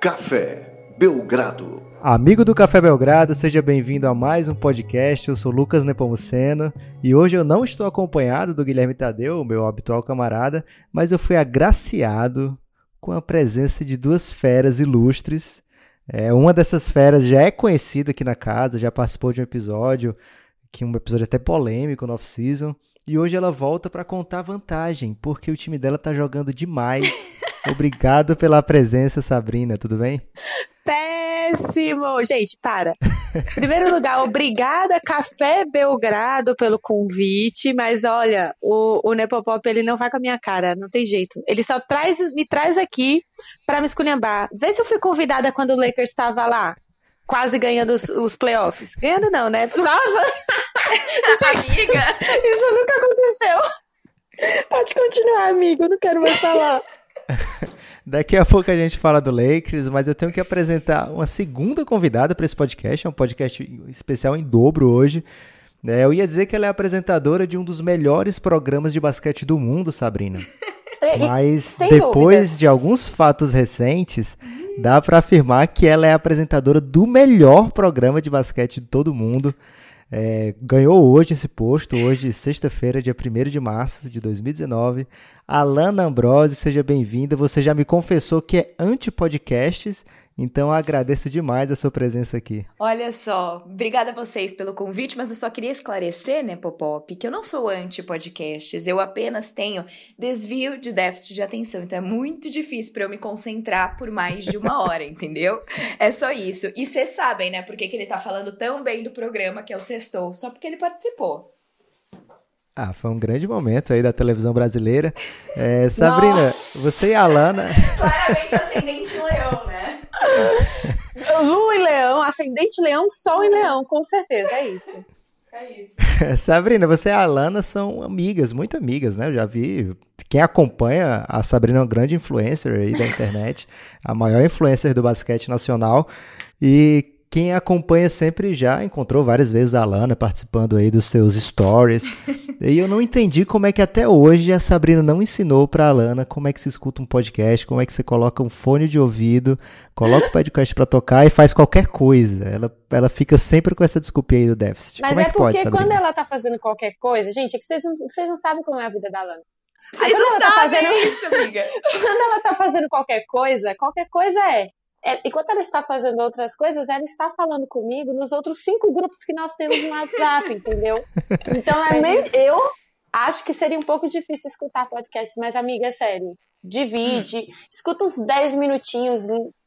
Café Belgrado. Amigo do Café Belgrado, seja bem-vindo a mais um podcast. Eu sou Lucas Nepomuceno e hoje eu não estou acompanhado do Guilherme Tadeu, meu habitual camarada, mas eu fui agraciado com a presença de duas feras ilustres. É, uma dessas feras já é conhecida aqui na casa, já participou de um episódio, que um episódio até polêmico no off-season, e hoje ela volta para contar vantagem, porque o time dela tá jogando demais. Obrigado pela presença, Sabrina, tudo bem? Péssimo! Gente, para. Primeiro lugar, obrigada Café Belgrado pelo convite, mas olha, o, o Nepopop ele não vai com a minha cara, não tem jeito. Ele só traz, me traz aqui para me esculhambar. Vê se eu fui convidada quando o Lakers estava lá, quase ganhando os, os playoffs. Ganhando não, né? Nossa! Amiga! Isso nunca aconteceu. Pode continuar, amigo, não quero mais falar. Daqui a pouco a gente fala do Lakers, mas eu tenho que apresentar uma segunda convidada para esse podcast. É um podcast especial em dobro hoje. É, eu ia dizer que ela é apresentadora de um dos melhores programas de basquete do mundo, Sabrina. Mas Sem depois dúvidas. de alguns fatos recentes, dá para afirmar que ela é apresentadora do melhor programa de basquete de todo mundo. É, ganhou hoje esse posto, hoje, sexta-feira, dia 1 de março de 2019. Alana Ambrose, seja bem-vinda. Você já me confessou que é anti-podcasts, então eu agradeço demais a sua presença aqui. Olha só, obrigada a vocês pelo convite, mas eu só queria esclarecer, né, Popop, que eu não sou anti-podcasts, eu apenas tenho desvio de déficit de atenção, então é muito difícil para eu me concentrar por mais de uma hora, entendeu? É só isso. E vocês sabem, né, por que, que ele tá falando tão bem do programa que é o Sextou? Só porque ele participou. Ah, foi um grande momento aí da televisão brasileira. É, Sabrina, Nossa! você e a Alana. Claramente ascendente leão? Lua e Leão, ascendente Leão, Sol e Leão, com certeza, é isso. É isso. Sabrina, você e a Alana são amigas, muito amigas, né? Eu já vi. Quem acompanha a Sabrina é uma grande influencer aí da internet, a maior influencer do basquete nacional. E quem acompanha sempre já encontrou várias vezes a Alana participando aí dos seus stories. e eu não entendi como é que até hoje a Sabrina não ensinou pra Alana como é que se escuta um podcast, como é que você coloca um fone de ouvido, coloca o podcast pra tocar e faz qualquer coisa. Ela, ela fica sempre com essa desculpinha aí do déficit. Mas como é, é que pode, porque Sabrina? quando ela tá fazendo qualquer coisa, gente, é que vocês não, vocês não sabem como é a vida da Lana. Vocês quando não ela tá sabem fazendo- isso, amiga. Quando ela tá fazendo qualquer coisa, qualquer coisa é. É- enquanto ela está fazendo outras coisas, ela está falando comigo nos outros cinco grupos que nós temos no WhatsApp, entendeu? Então é É mesmo. Eu acho que seria um pouco difícil escutar podcasts, mas, amiga, é sério. Divide, escuta uns 10 minutinhos,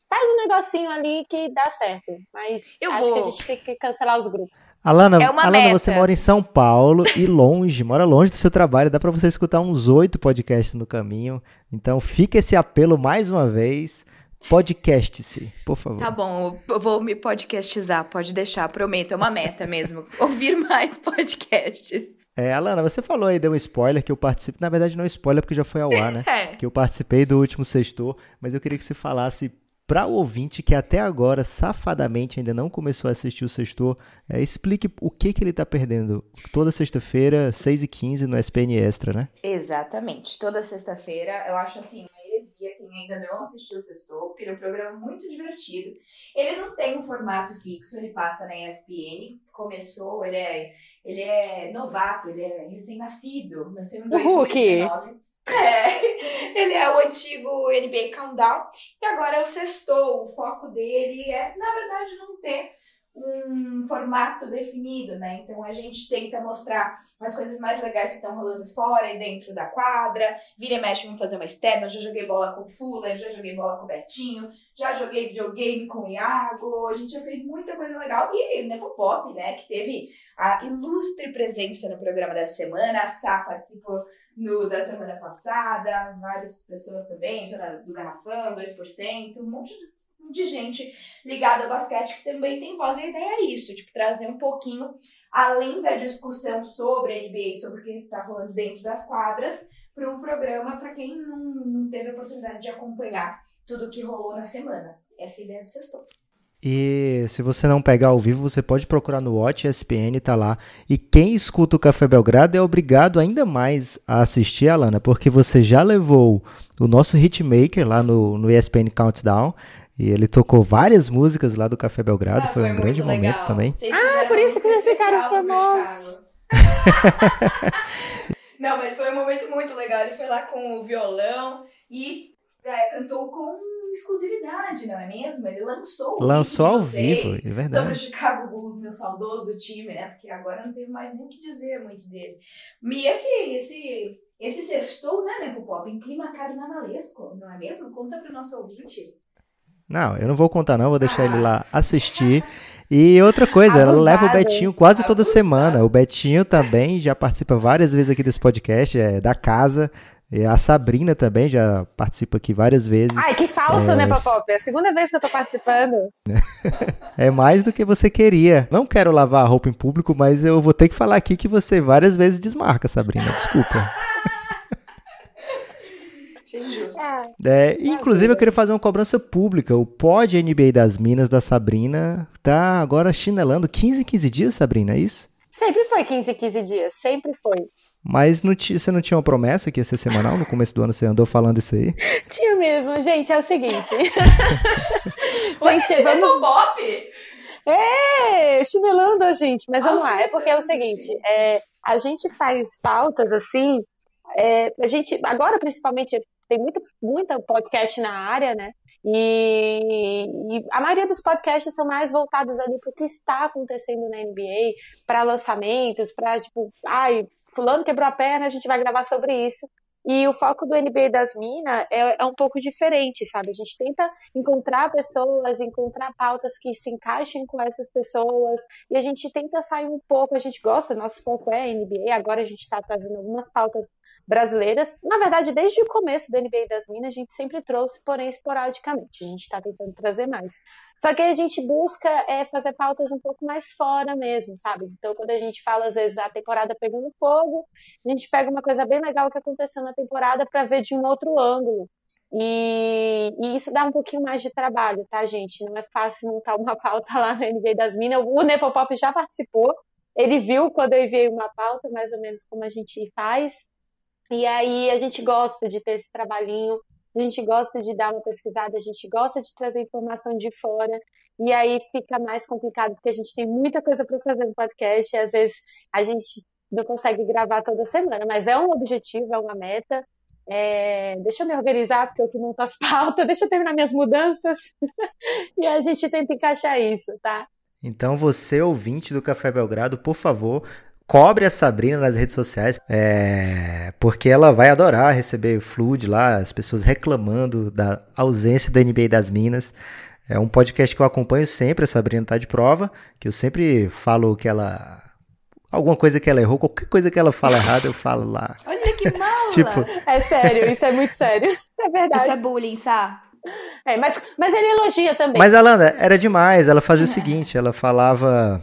faz um negocinho ali que dá certo. Mas Eu acho vou. que a gente tem que cancelar os grupos. Alana, É uma Alana meta. você mora em São Paulo e longe, mora longe do seu trabalho, dá pra você escutar uns oito podcasts no caminho. Então fica esse apelo mais uma vez, podcast-se, por favor. Tá bom, eu vou me podcastizar, pode deixar, prometo, é uma meta mesmo. Ouvir mais podcasts. É, Alana, você falou aí, deu um spoiler que eu participei, na verdade não é spoiler porque já foi ao ar, né? É. que eu participei do último sextor, mas eu queria que você falasse para o ouvinte que até agora, safadamente, ainda não começou a assistir o sextor, é, explique o que, que ele tá perdendo. Toda sexta-feira, 6h15 no SPN Extra, né? Exatamente. Toda sexta-feira, eu acho assim, heresia quem ainda não assistiu o Sextou, porque ele é um programa muito divertido. Ele não tem um formato fixo, ele passa na ESPN, começou, ele é, ele é novato, ele é recém-nascido, nasceu em O Hulk. 2019. É, ele é o antigo NBA Countdown e agora é o Sextou. O foco dele é, na verdade, não ter um formato definido, né? Então a gente tenta mostrar as coisas mais legais que estão rolando fora e dentro da quadra. Vira e mexe, vamos fazer uma externa. Já joguei bola com o Fuller, já joguei bola com o Betinho, já joguei videogame com o Iago. A gente já fez muita coisa legal. E o Nepopop, né? Que teve a ilustre presença no programa da semana. A Sá participou no da semana passada, várias pessoas também, do Garrafão, 2%, um monte de, de gente ligada ao basquete que também tem voz. E a ideia é isso, tipo, trazer um pouquinho, além da discussão sobre a NBA, sobre o que está rolando dentro das quadras, para um programa para quem não, não teve a oportunidade de acompanhar tudo o que rolou na semana. Essa é a ideia do Sextou. E se você não pegar ao vivo, você pode procurar no Watch ESPN, tá lá. E quem escuta o Café Belgrado é obrigado ainda mais a assistir, Alana, porque você já levou o nosso hitmaker lá no, no ESPN Countdown. E ele tocou várias músicas lá do Café Belgrado, Ah, foi, um grande muito momento legal. também. Ah, por isso que vocês ficaram famosos. Não, mas foi um momento muito legal. Ele foi lá com o violão e é, cantou com exclusividade, não é mesmo? Ele lançou o Lançou ao vivo, é Sobre o verdade. Chicago Bulls, meu saudoso time, né? Porque agora não tenho mais nem o que dizer muito dele. E esse, esse, esse sextou, né, Nepo Pop, em clima carnavalesco, não é mesmo? Conta pro nosso ouvinte. Não, eu não vou contar não, vou deixar ele lá assistir. E outra coisa, ela Abusado. leva o Betinho quase toda Abusado. semana. O Betinho também já participa várias vezes aqui desse podcast, é da casa. E a Sabrina também já participa aqui várias vezes. Ai, que falso, É, né, Popop? É a segunda vez que eu tô participando. É mais do que você queria. Não quero lavar a roupa em público, mas eu vou ter que falar aqui que você várias vezes desmarca, Sabrina. Desculpa. Achei injusto. É, inclusive, eu queria fazer uma cobrança pública. O pod NBA das Minas da Sabrina tá agora chinelando 15 em 15 dias, Sabrina, é isso? Sempre foi 15, 15 dias. Sempre foi. Mas não ti- você não tinha uma promessa que ia ser semanal? No começo do ano você andou falando isso aí? Tinha mesmo. Gente, é o seguinte. Gente, esse vamos... Nepo Pop! É, chinelando a gente. Mas vamos lá, é porque é o seguinte, é, a gente faz pautas assim, é, a gente, agora principalmente, tem muito, muita podcast na área, né? E, e a maioria dos podcasts são mais voltados ali para o que está acontecendo na NBA, para lançamentos, para tipo, ai, fulano quebrou a perna, a gente vai gravar sobre isso. E o foco do NBA das Minas é, é um pouco diferente, sabe? A gente tenta encontrar pessoas, encontrar pautas que se encaixem com essas pessoas, e a gente tenta sair um pouco, a gente gosta, nosso foco é NBA, agora a gente está trazendo algumas pautas brasileiras. Na verdade, desde o começo do NBA das Minas, a gente sempre trouxe, porém esporadicamente, a gente está tentando trazer mais. Só que a gente busca é, fazer pautas um pouco mais fora mesmo, sabe? Então, quando a gente fala, às vezes, a temporada pegando fogo, a gente pega uma coisa bem legal que aconteceu na temporada para ver de um outro ângulo. E, e, isso dá um pouquinho mais de trabalho, tá, gente? Não é fácil montar uma pauta lá no NBA das Minas. O Nepopop já participou, ele viu quando eu enviei uma pauta, mais ou menos como a gente faz. E aí a gente gosta de ter esse trabalhinho, a gente gosta de dar uma pesquisada, a gente gosta de trazer informação de fora. E aí fica mais complicado, porque a gente tem muita coisa para fazer no podcast, e às vezes a gente não consegue gravar toda semana, mas é um objetivo, é uma meta. É, deixa eu me organizar, porque eu que monto as pautas, deixa eu terminar minhas mudanças e a gente tenta encaixar isso, tá? Então, você, ouvinte do Café Belgrado, por favor, cobre a Sabrina nas redes sociais, é, porque ela vai adorar receber Flood lá, as pessoas reclamando da ausência do NBA das Minas. É um podcast que eu acompanho sempre, a Sabrina tá de prova, que eu sempre falo que ela. Alguma coisa que ela errou, qualquer coisa que ela fala errado, eu falo lá. Olha que mala! Tipo, É sério, isso é muito sério. É verdade. Isso é bullying, Sá? É, mas, mas ele elogia também. Mas, Alana, era demais. Ela fazia o seguinte: ela falava.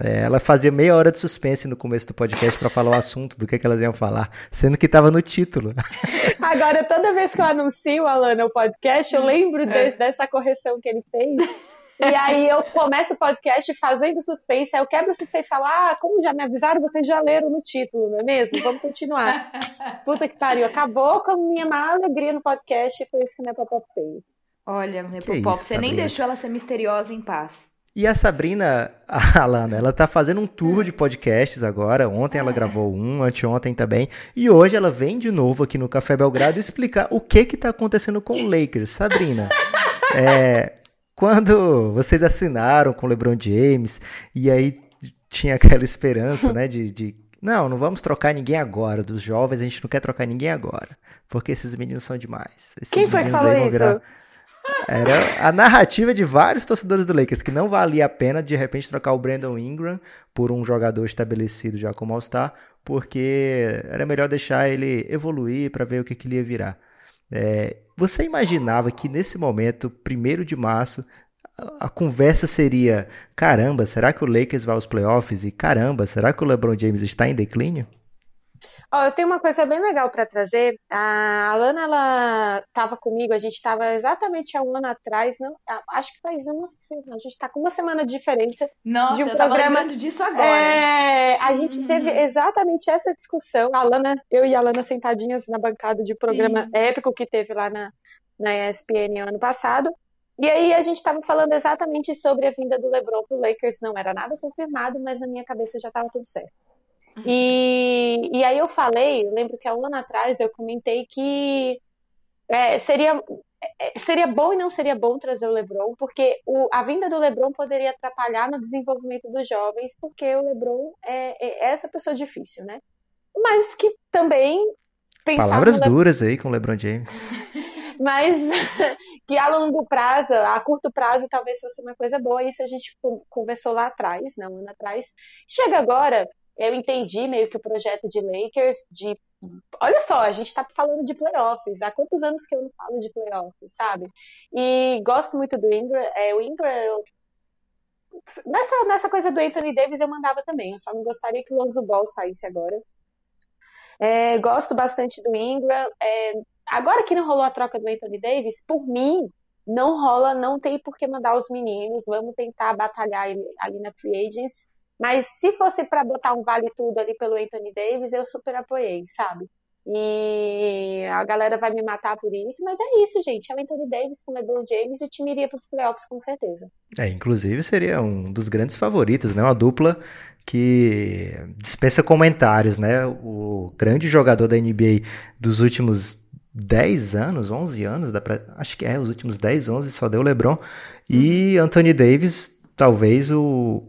é, ela fazia meia hora de suspense no começo do podcast pra falar o assunto do que, que elas iam falar, sendo que tava no título. Agora, toda vez que eu anuncio, Alana, o podcast, eu lembro É. desse- dessa correção que ele fez. E aí eu começo o podcast fazendo suspense, aí eu quebro o suspense e falo, ah, como já me avisaram, vocês já leram no título, não é mesmo? Vamos continuar. Puta que pariu, acabou com a minha maior alegria no podcast, foi isso que o Nepopop fez. Olha, Que Nepo Pop, isso, você nem Sabrina. deixou ela ser misteriosa em paz. E a Sabrina, a Alana, ela tá fazendo um tour de podcasts agora. Ontem ela gravou um, anteontem também. E hoje ela vem de novo aqui no Café Belgrado explicar o que que tá acontecendo com o Lakers. Sabrina, é, quando vocês assinaram com o LeBron James, e aí tinha aquela esperança, né, de, de não, não vamos trocar ninguém agora. Dos jovens, a gente não quer trocar ninguém agora. Porque esses meninos são demais. Esses Quem foi que falou isso? virar- era a narrativa de vários torcedores do Lakers que não valia a pena de repente trocar o Brandon Ingram por um jogador estabelecido já como All-Star, porque era melhor deixar ele evoluir para ver o que, que ele ia virar. É, você imaginava que nesse momento, primeiro de março, a conversa seria: caramba, será que o Lakers vai aos playoffs? E caramba, será que o LeBron James está em declínio? Ó, eu tenho uma coisa bem legal pra trazer. A Alana, ela tava comigo, a gente tava exatamente há um ano atrás, não, acho que faz uma semana, a gente tá com uma semana de diferença. Nossa, De um eu tava programa- lembrando disso agora. É, a gente Uhum. teve exatamente essa discussão. A Alana, eu e a Alana sentadinhas na bancada de programa Sim. épico que teve lá na, na ESPN ano passado. E aí a gente estava falando exatamente sobre a vinda do LeBron pro Lakers, não era nada confirmado, mas na minha cabeça já estava tudo certo. Uhum. E, e aí eu falei, eu lembro que há um ano atrás eu comentei que é, seria, é, seria bom e não seria bom trazer o LeBron, porque o, a vinda do LeBron poderia atrapalhar no desenvolvimento dos jovens, porque o LeBron é, é essa pessoa difícil, né? Mas que também Palavras duras aí com o LeBron James. mas que a longo prazo, a curto prazo, talvez fosse uma coisa boa. Isso a gente conversou lá atrás, não, um ano atrás. Chega agora, eu entendi meio que o projeto de Lakers de Olha só, a gente tá falando de playoffs. Há quantos anos que eu não falo de playoffs, sabe? E gosto muito do Ingram. É, o Ingram, eu... nessa, nessa coisa do Anthony Davis eu mandava também. Eu só não gostaria que o Lonzo Ball saísse agora. É, gosto bastante do Ingram. É, agora que não rolou a troca do Anthony Davis, por mim, não rola, não tem por que mandar os meninos. Vamos tentar batalhar ali na Free Agents mas se fosse para botar um vale tudo ali pelo Anthony Davis, eu super apoiei, sabe? E a galera vai me matar por isso, mas é isso, gente. É o Anthony Davis com o LeBron James e o time iria para os playoffs com certeza. É, inclusive seria um dos grandes favoritos, né? Uma dupla que dispensa comentários, né? O grande jogador da NBA dos últimos 10 anos, 11 anos, dá pra, acho que é, os últimos 10, 11 só deu LeBron. E Anthony Davis, talvez o,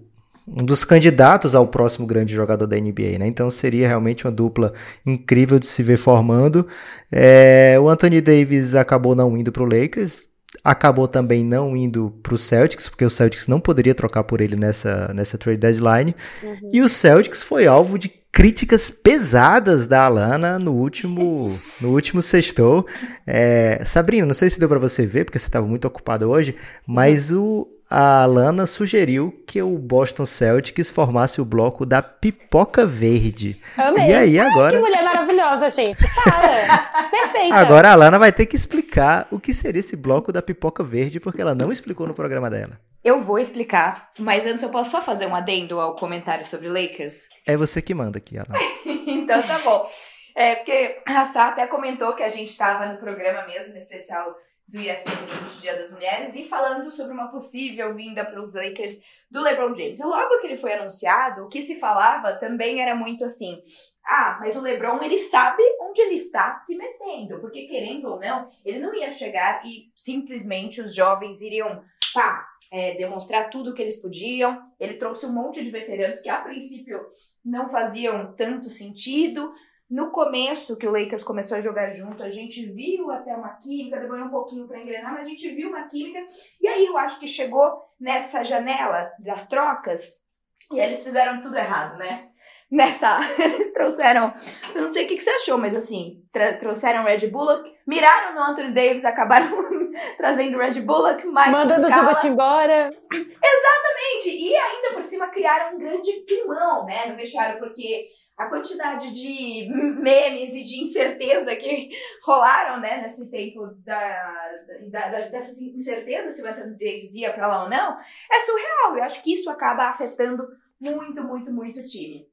um dos candidatos ao próximo grande jogador da NBA, né? Então seria realmente uma dupla incrível de se ver formando. É, o Anthony Davis acabou não indo para o Lakers, acabou também não indo para o Celtics, porque o Celtics não poderia trocar por ele nessa, nessa trade deadline. Uhum. E o Celtics foi alvo de críticas pesadas da Alana no último no último sextou. É, Sabrina, não sei se deu para você ver, porque você estava muito ocupado hoje, mas o, a Lana sugeriu que o Boston Celtics formasse o bloco da pipoca verde. Amei. E aí agora. Ai, que mulher maravilhosa, gente. Cara, perfeita. Agora a Lana vai ter que explicar o que seria esse bloco da pipoca verde, porque ela não explicou no programa dela. Eu vou explicar, mas antes eu posso só fazer um adendo ao comentário sobre Lakers? É você que manda aqui, Alana. então tá bom. É, porque a Sá até comentou que a gente estava no programa mesmo, no especial do ESPN de Dia das Mulheres e falando sobre uma possível vinda para os Lakers do LeBron James. E logo que ele foi anunciado, o que se falava também era muito assim: ah, mas o LeBron ele sabe onde ele está se metendo, porque querendo ou não, ele não ia chegar e simplesmente os jovens iriam, pá, é, demonstrar tudo o que eles podiam. Ele trouxe um monte de veteranos que a princípio não faziam tanto sentido. No começo, que o Lakers começou a jogar junto, a gente viu até uma química, demorou um pouquinho para engrenar, mas a gente viu uma química. E aí eu acho que chegou nessa janela das trocas e eles fizeram tudo errado, né? Nessa, eles trouxeram, eu não sei o que, que você achou, mas assim, trouxeram Red Bullock, miraram no Anthony Davis, acabaram trazendo Red Bullock, Michael Mandando Scala. o Zubat embora. Exatamente! E ainda por cima criaram um grande climão, né, no vestiário, porque a quantidade de memes e de incerteza que rolaram, né, nesse tempo da, da, da dessas incertezas se o Anthony Davis ia para lá ou não, é surreal. Eu acho que isso acaba afetando muito, muito, muito o time.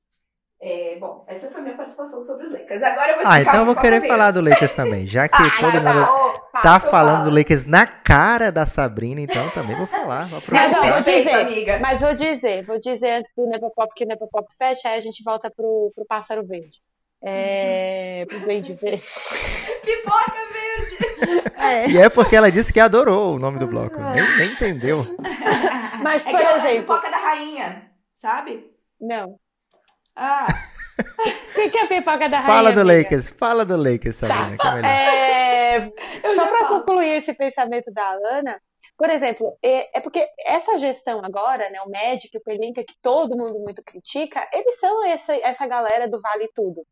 É, bom, essa foi minha participação sobre os Lakers. Agora eu vou Ah, então eu vou querer falar do Lakers também. Já que ah, todo mundo tá, tá falando do Lakers na cara da Sabrina, então também vou falar. Vou mas vou dizer, amiga. mas vou dizer, vou dizer antes do Nepopop que o Nepopop fecha, aí a gente volta pro, pro Pássaro Verde. É. Pro Duende Verde. Pipoca Verde! É. E é porque ela disse que adorou o nome do bloco. Nem, nem entendeu. Mas, por é exemplo. Pipoca da Rainha, sabe? Não. Ah. O que, que é a pipoca da rainha? Fala do amiga? Lakers, fala do Lakers, Sabrina, tá. é É, só para concluir esse pensamento da Alana, por exemplo, é, é, porque essa gestão agora, né, o Magic, o Pelinka, que todo mundo muito critica, eles são essa, essa galera do vale tudo.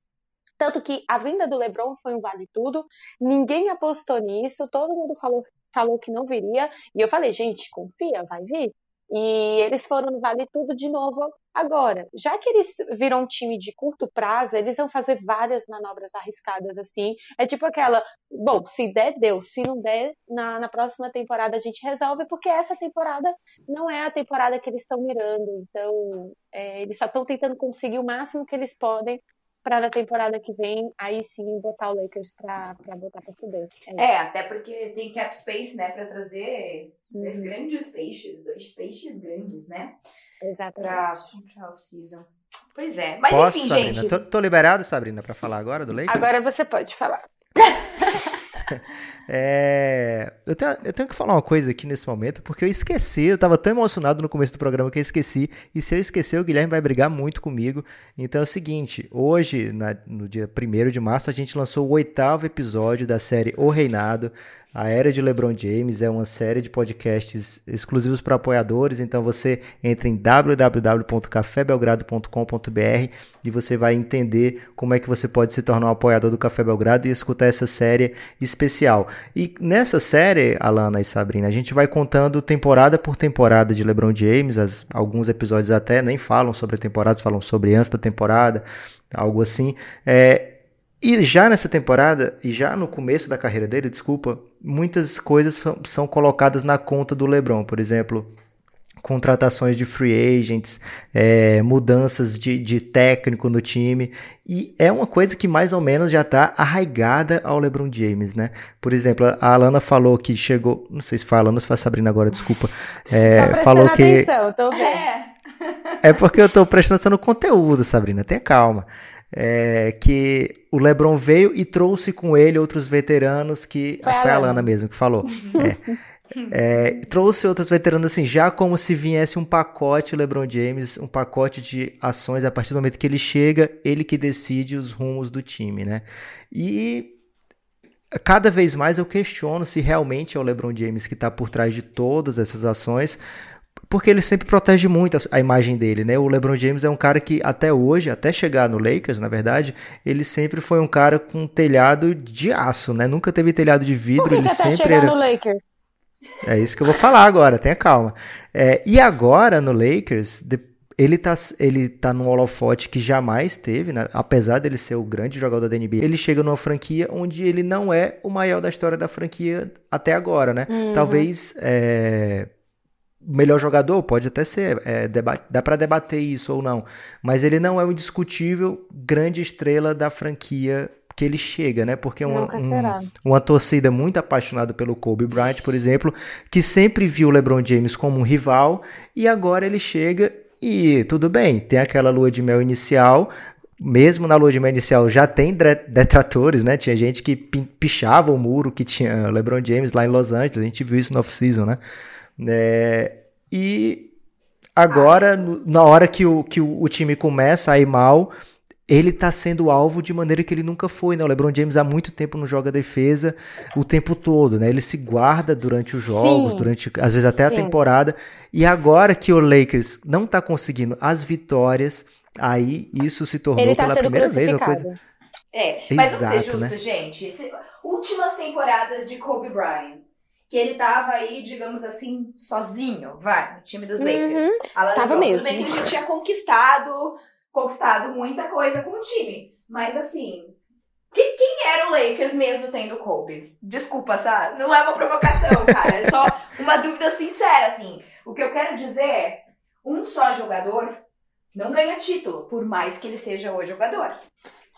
Tanto que a vinda do LeBron foi um vale tudo, ninguém apostou nisso, todo mundo falou, falou que não viria, e eu falei, gente, confia, vai vir. E eles foram no Vale Tudo de novo agora. Já que eles viram um time de curto prazo, eles vão fazer várias manobras arriscadas assim. É tipo aquela, bom, se der, deu. Se não der, na, na próxima temporada a gente resolve, porque essa temporada não é a temporada que eles estão mirando. Então, é, eles só estão tentando conseguir o máximo que eles podem pra na temporada que vem, aí sim, botar o Lakers pra, pra botar pra fuder. É, é, até porque tem cap space, né, pra trazer uhum. dois grandes peixes, dois peixes grandes, né? Exatamente. Pra, pra off-season. Pois é. Mas Posso, enfim, Sabrina? gente. Tô, tô liberado, Sabrina, pra falar agora do Lakers? Agora você pode falar. É, eu, tenho, eu tenho que falar uma coisa aqui nesse momento, porque eu esqueci, eu tava tão emocionado no começo do programa que eu esqueci, e se eu esquecer, o Guilherme vai brigar muito comigo. Então é o seguinte, hoje, na, no dia 1 de março, a gente lançou o oitavo episódio da série O Reinado, a Era de LeBron James é uma série de podcasts exclusivos para apoiadores, então você entra em www.cafébelgrado.com.br e você vai entender como é que você pode se tornar um apoiador do Café Belgrado e escutar essa série especial. E nessa série, Alana e Sabrina, a gente vai contando temporada por temporada de LeBron James, as, alguns episódios até nem falam sobre a temporada, falam sobre antes da temporada, algo assim. É, e já nessa temporada, e já no começo da carreira dele, desculpa, muitas coisas são colocadas na conta do LeBron. Por exemplo, contratações de free agents, é, mudanças de, de, técnico no time. E é uma coisa que mais ou menos já está arraigada ao LeBron James, né? Por exemplo, a Alana falou que chegou. Não sei se foi a Alana ou se foi a Sabrina agora, desculpa. É, falou que. Atenção, tô vendo. É. é porque eu estou prestando atenção no conteúdo, Sabrina, tenha calma é, que o LeBron veio e trouxe com ele outros veteranos que foi, foi a, Lana mesmo que falou. é, é, trouxe outros veteranos assim, já como se viesse um pacote LeBron James, um pacote de ações a partir do momento que ele chega, ele que decide os rumos do time, né? E cada vez mais eu questiono se realmente é o LeBron James que está por trás de todas essas ações, porque ele sempre protege muito a, imagem dele, né? O LeBron James é um cara que até hoje, até chegar no Lakers, na verdade, ele sempre foi um cara com telhado de aço, né? Nunca teve telhado de vidro, Por que ele que até sempre chegar era... no Lakers? É isso que eu vou falar agora, tenha calma. É, e agora no Lakers, de, ele tá, ele tá num holofote que jamais teve, né? apesar dele ser o grande jogador da NBA. Ele chega numa franquia onde ele não é o maior da história da franquia até agora, né? Uhum. Talvez é, melhor jogador pode até ser, é, dá para debater isso ou não, mas ele não é o indiscutível grande estrela da franquia que ele chega, né? Porque uma, um, uma torcida muito apaixonada pelo Kobe Bryant, por exemplo, que sempre viu o LeBron James como um rival e agora ele chega e tudo bem, tem aquela lua de mel inicial, mesmo na lua de mel inicial já tem detratores, né? Tinha gente que pichava o muro que tinha LeBron James lá em Los Angeles, a gente viu isso no off-season, né? É, e agora, na hora que, o, que o, o, time começa a ir mal, ele tá sendo alvo de maneira que ele nunca foi, né? O LeBron James há muito tempo não joga defesa o tempo todo, né? Ele se guarda durante os jogos, Sim. durante às vezes até Sim. a temporada. E agora que o Lakers não tá conseguindo as vitórias, aí isso se tornou Ele tá pela primeira vez uma coisa. É, mas vamos ser Exato, justo, né? gente. Últimas temporadas de Kobe Bryant. Que ele tava aí, digamos assim, sozinho, vai, no time dos Uhum. Lakers. Alan Tava mesmo. Tudo bem que ele tinha conquistado, conquistado muita coisa com o time. Mas assim, que- quem era o Lakers mesmo tendo o Kobe? Desculpa, sabe? Não é uma provocação, cara. É só uma dúvida sincera, assim. O que eu quero dizer é, um só jogador não ganha título, por mais que ele seja o jogador.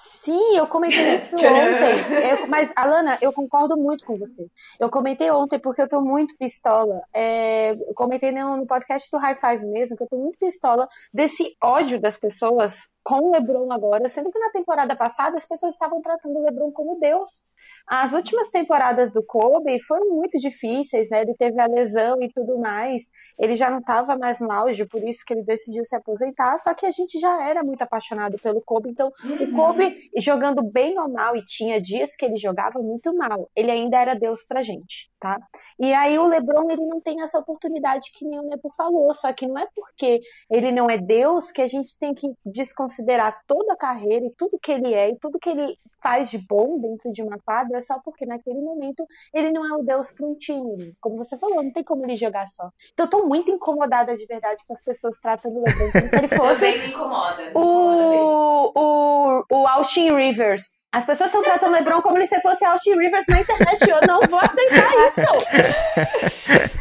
Sim, eu comentei isso ontem. Eu- mas, Alana, eu concordo muito com você. Eu comentei ontem porque eu tô muito pistola. É, eu comentei no, no podcast do High Five mesmo que eu tô muito pistola desse ódio das pessoas com o LeBron agora, sendo que na temporada passada as pessoas estavam tratando o LeBron como Deus. As últimas temporadas do Kobe foram muito difíceis, né? Ele teve a lesão e tudo mais. Ele já não estava mais no auge, por isso que ele decidiu se aposentar. Só que a gente já era muito apaixonado pelo Kobe, então o Kobe jogando bem ou mal, e tinha dias que ele jogava muito mal, ele ainda era Deus pra gente, tá? E aí o LeBron, ele não tem essa oportunidade que nem o Nepo falou, só que não é porque ele não é Deus que a gente tem que desconsiderar toda a carreira e tudo que ele é e tudo que ele faz de bom dentro de uma quadra só porque naquele momento ele não é o Deus para um time. Como você falou, não tem como ele jogar só. Então eu tô muito incomodada de verdade com as pessoas tratando o LeBron como se ele fosse me incomoda. me incomoda o, o, o Austin Rivers. As pessoas estão tratando o LeBron como se fosse Austin Rivers na internet. Eu não vou aceitar isso.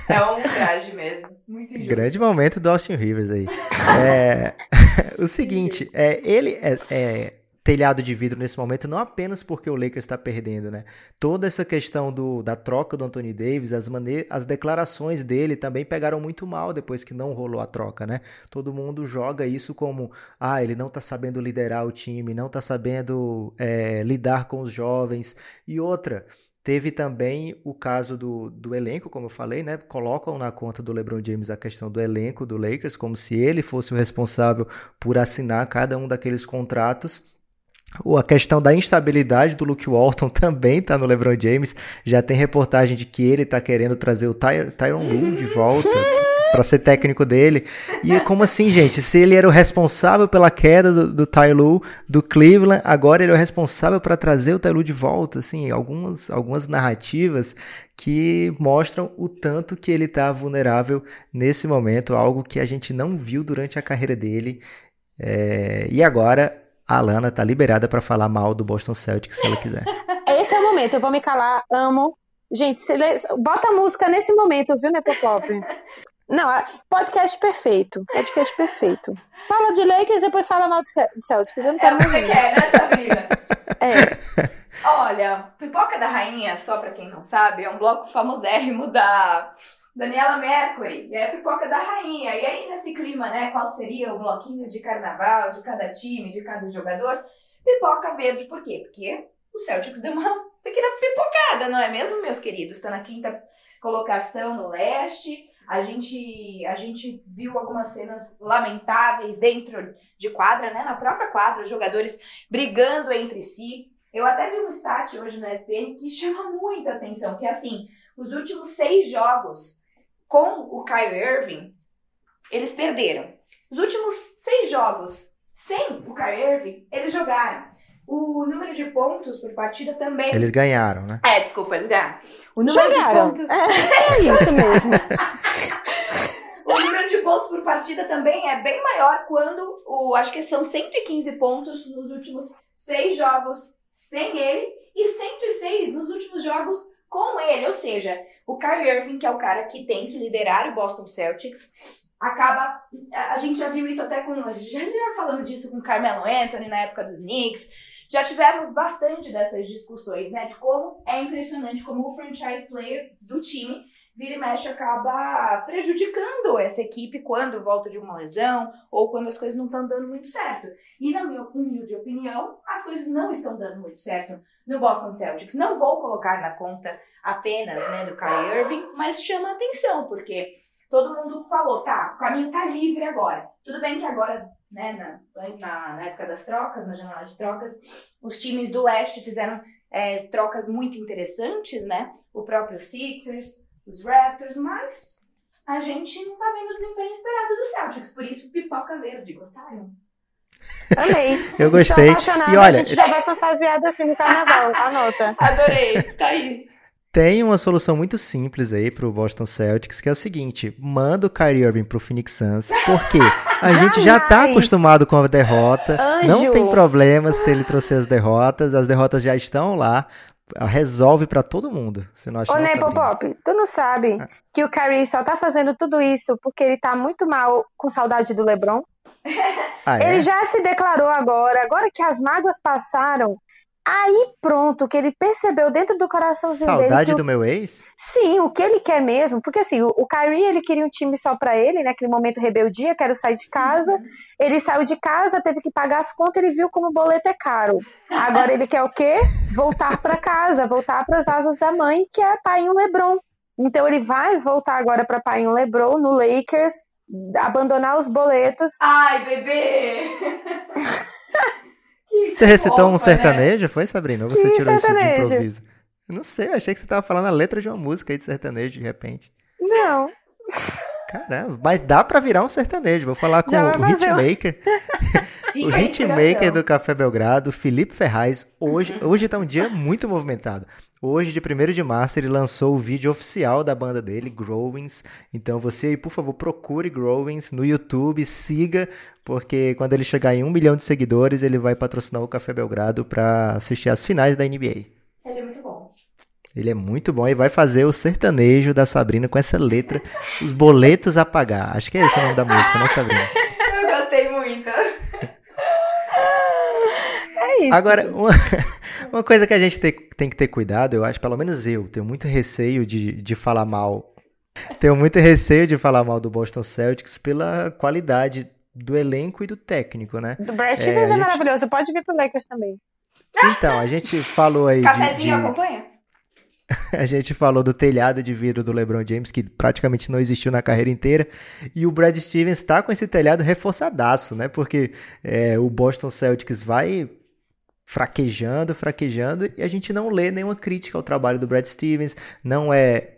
É um traje mesmo. Muito injusto. Grande momento do Austin Rivers aí. É, o seguinte, é, ele é, é, telhado de vidro nesse momento, não apenas porque o Lakers está perdendo, né? Toda essa questão do, da troca do Anthony Davis, as, mane as declarações dele também pegaram muito mal depois que não rolou a troca, né? Todo mundo joga isso como, ah, ele não está sabendo liderar o time, não está sabendo é, lidar com os jovens. E outra, Teve também o caso do, do elenco, como eu falei, né? Colocam na conta do LeBron James a questão do elenco do Lakers, como se ele fosse o responsável por assinar cada um daqueles contratos. A questão da instabilidade do Luke Walton também está no LeBron James. Já tem reportagem de que ele está querendo trazer o Ty Tyron Lue de volta para ser técnico dele. E como assim, gente? Se ele era o responsável pela queda do, do Ty Lue, do Cleveland, agora ele é o responsável para trazer o Ty Lue de volta. Assim, algumas, algumas narrativas que mostram o tanto que ele está vulnerável nesse momento, algo que a gente não viu durante a carreira dele. É, e agora a Lana tá liberada para falar mal do Boston Celtics se ela quiser. Esse é o momento, eu vou me calar, amo. Gente, bota a música nesse momento, viu, Nepopop? Não, podcast perfeito. Podcast perfeito. Fala de Lakers e depois fala mal de Celtics. Eu não quero é o que você quer, né, Sabrina? é. Olha, Pipoca da Rainha, só pra quem não sabe, é um bloco famosérrimo da Daniela Mercury, e é a pipoca da rainha. E aí, nesse clima, né, qual seria o bloquinho de carnaval de cada time, de cada jogador? Pipoca verde, por quê? Porque o Celtics deu uma pequena pipocada, não é mesmo, meus queridos? Está na quinta colocação no leste. A gente, a gente viu algumas cenas lamentáveis dentro de quadra, né? Na própria quadra, os jogadores brigando entre si. Eu até vi um stat hoje no ESPN que chama muita atenção, que é assim, os últimos seis jogos com o Kyle Irving, eles perderam. Os últimos seis jogos sem o Kyle Irving, eles jogaram. O número de pontos por partida também. Eles ganharam, né? É, desculpa, eles ganharam. O número jogaram. de pontos. É, é isso mesmo. o número de pontos por partida também é bem maior quando o. Acho que são 115 pontos nos últimos seis jogos sem ele e 106 nos últimos jogos com ele. Ou seja, o Kyrie Irving, que é o cara que tem que liderar o Boston Celtics, acaba. A gente já viu isso até com. Já, já falamos disso com o Carmelo Anthony na época dos Knicks. Já tivemos bastante dessas discussões, né? De como é impressionante como o franchise player do time vira e mexe acaba prejudicando essa equipe quando volta de uma lesão ou quando as coisas não estão dando muito certo. E na minha humilde opinião, as coisas não estão dando muito certo no Boston Celtics. Não vou colocar na conta apenas né, do Kyrie Irving, mas chama atenção, porque todo mundo falou, tá, o caminho tá livre agora. Tudo bem que agora, né, na, na, na época das trocas, na janela de trocas, os times do leste fizeram é, trocas muito interessantes, né? O próprio Sixers, os Raptors, mas a gente não tá vendo o desempenho esperado do Celtics, por isso pipoca verde, gostaram? Amei. Eu gostei. E olha, a gente já vai fantasiado assim no carnaval, anota. Adorei, tá aí. Tem uma solução muito simples aí pro Boston Celtics, que é o seguinte: manda o Kyrie Irving pro Phoenix Suns, porque a gente já tá acostumado com a derrota, Anjo. não tem problema se ele trouxer as derrotas, as derrotas já estão lá, resolve para todo mundo. Você não acha Ô, Nepo Pop, tu não sabe ah. que o Kyrie só tá fazendo tudo isso porque ele tá muito mal com saudade do LeBron? Ah, é? Ele já se declarou agora, agora que as mágoas passaram, Aí pronto, que ele percebeu dentro do coraçãozinho Saudade dele. Saudade do meu ex? Sim, o que ele quer mesmo. Porque assim, o, o Kyrie, ele queria um time só pra ele, né? Aquele momento rebeldia, quero sair de casa. Uhum. Ele saiu de casa, teve que pagar as contas, ele viu como o boleto é caro. Agora ele quer o quê? Voltar para casa, voltar para as asas da mãe, que é pai em Lebron. Então ele vai voltar agora para pai em Lebron, no Lakers, abandonar os boletos. Ai, bebê! Você recitou um né? sertanejo, né? foi, Sabrina? Ou você que tirou sertanejo? isso de improviso? Não sei, achei que você tava falando a letra de uma música aí de sertanejo, de repente. Não. Caramba, mas dá pra virar um sertanejo. Vou falar com o hitmaker. o hitmaker do Café Belgrado, Felipe Ferraz. Hoje, hoje tá um dia muito movimentado. Hoje, de 1 de março, ele lançou o vídeo oficial da banda dele, Growings. Então você aí, por favor, procure Growings no YouTube, siga, porque quando ele chegar em um milhão de seguidores, ele vai patrocinar o Café Belgrado para assistir as finais da NBA. Ele é muito bom. Ele é muito bom e vai fazer o sertanejo da Sabrina com essa letra, os boletos a pagar. Acho que é esse o nome da música, né, Sabrina? É isso. Agora, uma, uma, coisa que a gente tem, tem, que ter cuidado, eu acho, pelo menos eu, tenho muito receio de, de falar mal. Tenho muito receio de falar mal do Boston Celtics pela qualidade do elenco e do técnico, né? Do Brad Stevens é, é gente... maravilhoso, pode vir pro Lakers também. Então, a gente falou aí. Cafézinho de, de... acompanha? A gente falou do telhado de vidro do LeBron James, que praticamente não existiu na carreira inteira. E o Brad Stevens está com esse telhado reforçadaço, né? Porque é, o Boston Celtics vai fraquejando, fraquejando, e a gente não lê nenhuma crítica ao trabalho do Brad Stevens. Não é.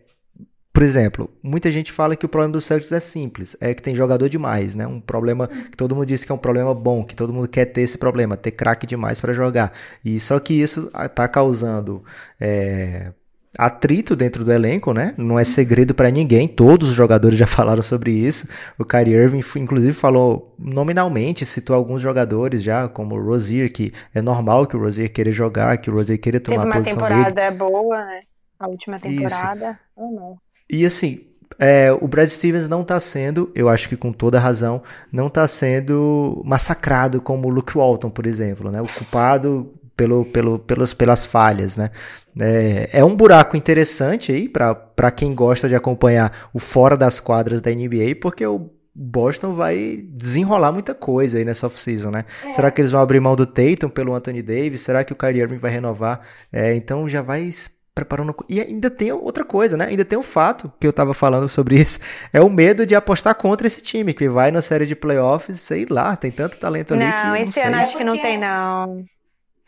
Por exemplo, muita gente fala que o problema do Celtics é simples, é que tem jogador demais, né? Um problema que todo mundo diz que é um problema bom, que todo mundo quer ter esse problema, ter craque demais para jogar. E só que isso está causando é, atrito dentro do elenco, né? Não é segredo para ninguém, todos os jogadores já falaram sobre isso. O Kyrie Irving, inclusive, falou nominalmente, citou alguns jogadores já, como o Rozier, que é normal que o Rozier queira jogar, que o Rozier queira tomar Teve uma temporada dele. boa, né? A última temporada. Oh, não. E assim, é, o Brad Stevens não está sendo, eu acho que com toda razão, não está sendo massacrado como o Luke Walton, por exemplo, né? O culpado pelo, pelo, pelos, pelas falhas, né? É, é um buraco interessante aí para quem gosta de acompanhar o fora das quadras da NBA, porque o Boston vai desenrolar muita coisa aí nessa off-season, né? É. Será que eles vão abrir mão do Tatum pelo Anthony Davis? Será que o Kyrie Irving vai renovar? É, então já vai preparando. E ainda tem outra coisa, né? Ainda tem o fato que eu tava falando sobre isso. É o medo de apostar contra esse time, que vai na série de playoffs, sei lá, tem tanto talento ali. Não, que esse ano acho que não tem, não.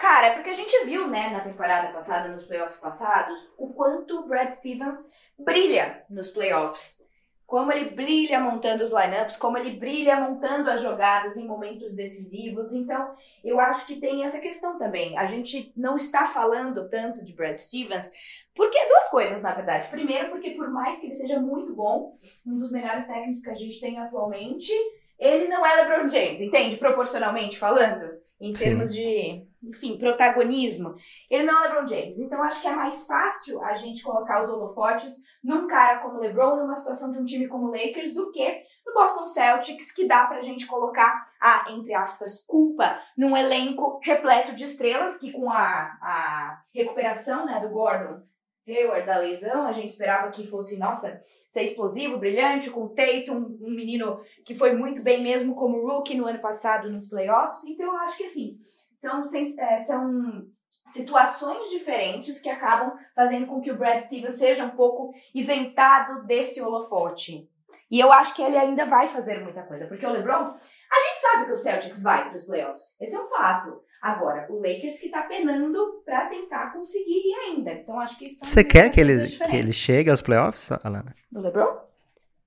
Cara, é porque a gente viu, né, na temporada passada, nos playoffs passados, o quanto o Brad Stevens brilha nos playoffs. Como ele brilha montando os lineups, como ele brilha montando as jogadas em momentos decisivos. Então, eu acho que tem essa questão também. A gente não está falando tanto de Brad Stevens, porque duas coisas, na verdade. Primeiro, porque por mais que ele seja muito bom, um dos melhores técnicos que a gente tem atualmente, ele não é LeBron James, entende? Proporcionalmente falando, em termos Sim. de enfim, protagonismo. Ele não é LeBron James. Então acho que é mais fácil a gente colocar os holofotes num cara como LeBron, numa situação de um time como o Lakers, do que no Boston Celtics, que dá pra gente colocar a, entre aspas, culpa num elenco repleto de estrelas, que com a, a recuperação né, do Gordon Hayward da lesão, a gente esperava que fosse, nossa, ser explosivo, brilhante, com o Tatum, um menino que foi muito bem mesmo como rookie no ano passado nos playoffs. Então eu acho que assim, são, é, são situações diferentes que acabam fazendo com que o Brad Stevens seja um pouco isentado desse holofote. E eu acho que ele ainda vai fazer muita coisa, porque o LeBron, a gente sabe que o Celtics vai para os playoffs. Esse é um fato. Agora, o Lakers que está penando para tentar conseguir ir ainda. Então acho que isso Você quer que ele, que ele chegue aos playoffs, Alana? Do LeBron?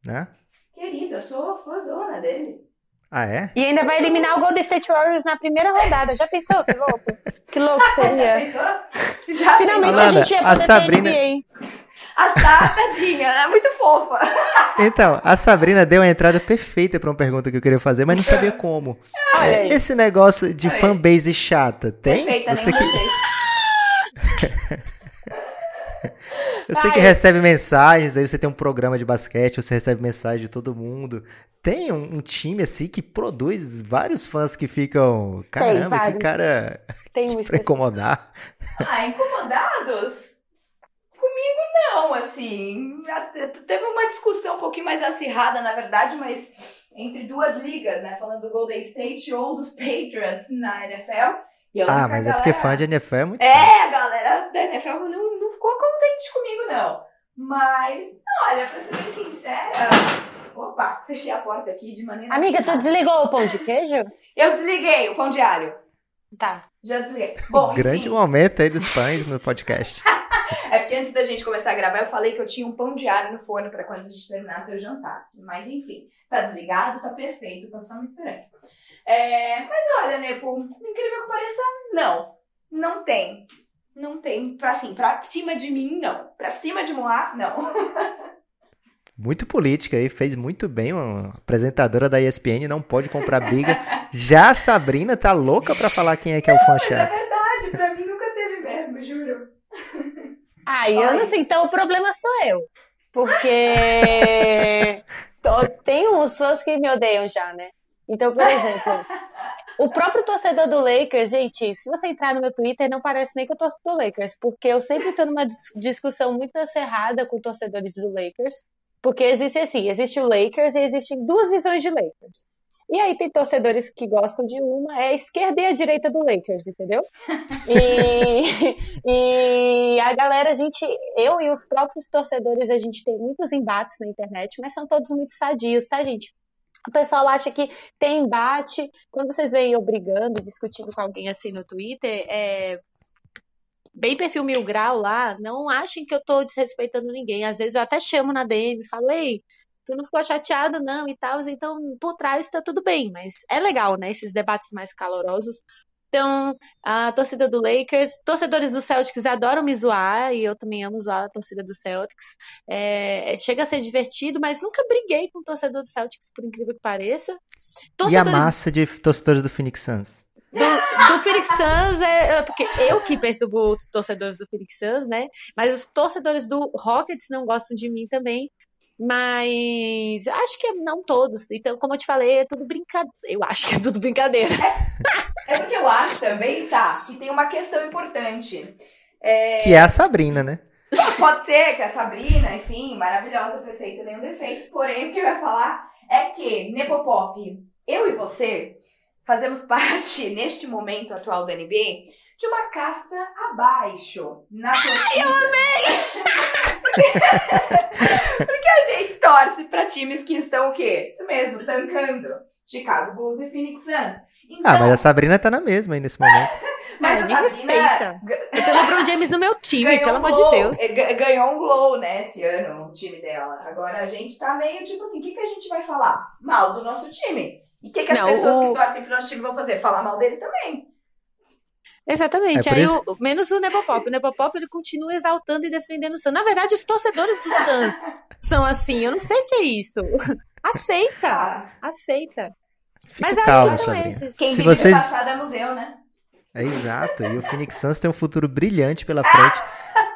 Né? Querido, eu sou fãzona dele. Ah, é? E ainda vai eliminar o Golden State Warriors na primeira rodada. Já pensou? Que louco? Que louco seria. Já pensou? Já Finalmente pensou? a gente ia poder a Sabrina... NBA. A Sá, tadinha, é muito fofa. Então, a Sabrina deu a entrada perfeita para uma pergunta que eu queria fazer, mas não sabia como. É, esse negócio de fanbase chata, tem? Perfeita, Você que... Eu sei que recebe mensagens, aí você tem um programa de basquete, você recebe mensagem de todo mundo. Tem um, um time assim que produz vários fãs que ficam. Caramba, que cara. Tem um pra incomodar. Ah, incomodados? Comigo não, assim. Teve uma discussão um pouquinho mais acirrada, na verdade, mas entre duas ligas, né? Falando do Golden State ou dos Patriots na NFL. ah, mas galera... é porque fã de NFL é muito. É, fã. a galera da NFL não não ficou contente comigo, não. Mas, olha, pra ser bem sincera. Opa, fechei a porta aqui de maneira. Amiga, tu desligou o pão de queijo? Eu desliguei o pão de alho. Tá. Já desliguei. Bom, Grande momento aí dos pães no podcast. é porque antes da gente começar a gravar, eu falei que eu tinha um pão de alho no forno para quando a gente terminasse eu jantasse. Mas enfim, tá desligado, tá perfeito, tá só me esperando. É, mas olha, Nepo, incrível que pareça, não. Não tem. Não tem, pra, assim, pra cima de mim, não. Pra cima de Moá, não. muito política aí, fez muito bem. Uma apresentadora da ESPN não pode comprar briga. Já a Sabrina tá louca pra falar quem é que é o fã chato. É verdade, pra mim nunca teve mesmo, juro. Ah, eu não sei, então o problema sou eu. Porque tem uns fãs que me odeiam já, né? Então, por exemplo, O próprio torcedor do Lakers, gente, se você entrar no meu Twitter, não parece nem que eu torço pro Lakers, porque eu sempre estou numa discussão muito acerrada com torcedores do Lakers, porque existe assim, existe o Lakers e existem duas visões de Lakers. E aí tem torcedores que gostam de uma, é a esquerda e a direita do Lakers, entendeu? E, e a galera, a gente, eu e os próprios torcedores, a gente tem muitos embates na internet, mas são todos muito sadios, tá, gente? O pessoal acha que tem embate. Quando vocês veem eu brigando, discutindo com alguém assim no Twitter, é, bem perfil mil grau lá, não achem que eu tô desrespeitando ninguém. Às vezes eu até chamo na DM, falo, ei, tu não ficou chateado não e tal, então por trás tá tudo bem, mas é legal, né, esses debates mais calorosos. Então, a torcida do Lakers, torcedores do Celtics adoram me zoar, e eu também amo zoar a torcida do Celtics. É, chega a ser divertido, mas nunca briguei com o torcedor do Celtics, por incrível que pareça. Torcedores... E a massa de torcedores do Phoenix Suns? Do, do Phoenix Suns é, é porque eu que perturbo os torcedores do Phoenix Suns, né? Mas os torcedores do Rockets não gostam de mim também. Mas acho que não todos. Então, como eu te falei, é tudo brincadeira. Eu acho que é tudo brincadeira. É, é porque eu acho também, tá, que tem uma questão importante. É... Que é a Sabrina, né? Pode ser que a Sabrina, enfim, maravilhosa, perfeita, nenhum defeito. Porém, o que eu ia falar é que, Nepopop, eu e você fazemos parte, neste momento atual da NBA, de uma casta abaixo na torcida. Ai, eu amei! A gente torce para times que estão o quê? Isso mesmo, tancando. Chicago Bulls e Phoenix Suns. Então, ah, mas a Sabrina tá na mesma aí nesse momento. mas me respeita. Eu tenho o LeBron James no meu time, pelo amor de Deus. É, ganhou um glow, né, esse ano, o time dela. Agora a gente tá meio tipo assim, o que, que a gente vai falar? Mal do nosso time. E o que, que as Não, pessoas o... que torcem pro nosso time vão fazer? Falar mal deles também. Exatamente. É Aí, isso... o, menos o Nepopop. O Nepopop ele continua exaltando e defendendo o Suns. Na verdade, os torcedores do Suns são assim. Eu não sei o que é isso. Aceita. Ah. Aceita. Mas eu calma, acho que são esses. Quem Se vive vocês... passado é museu, né? É exato. E o Phoenix Suns tem um futuro brilhante pela frente.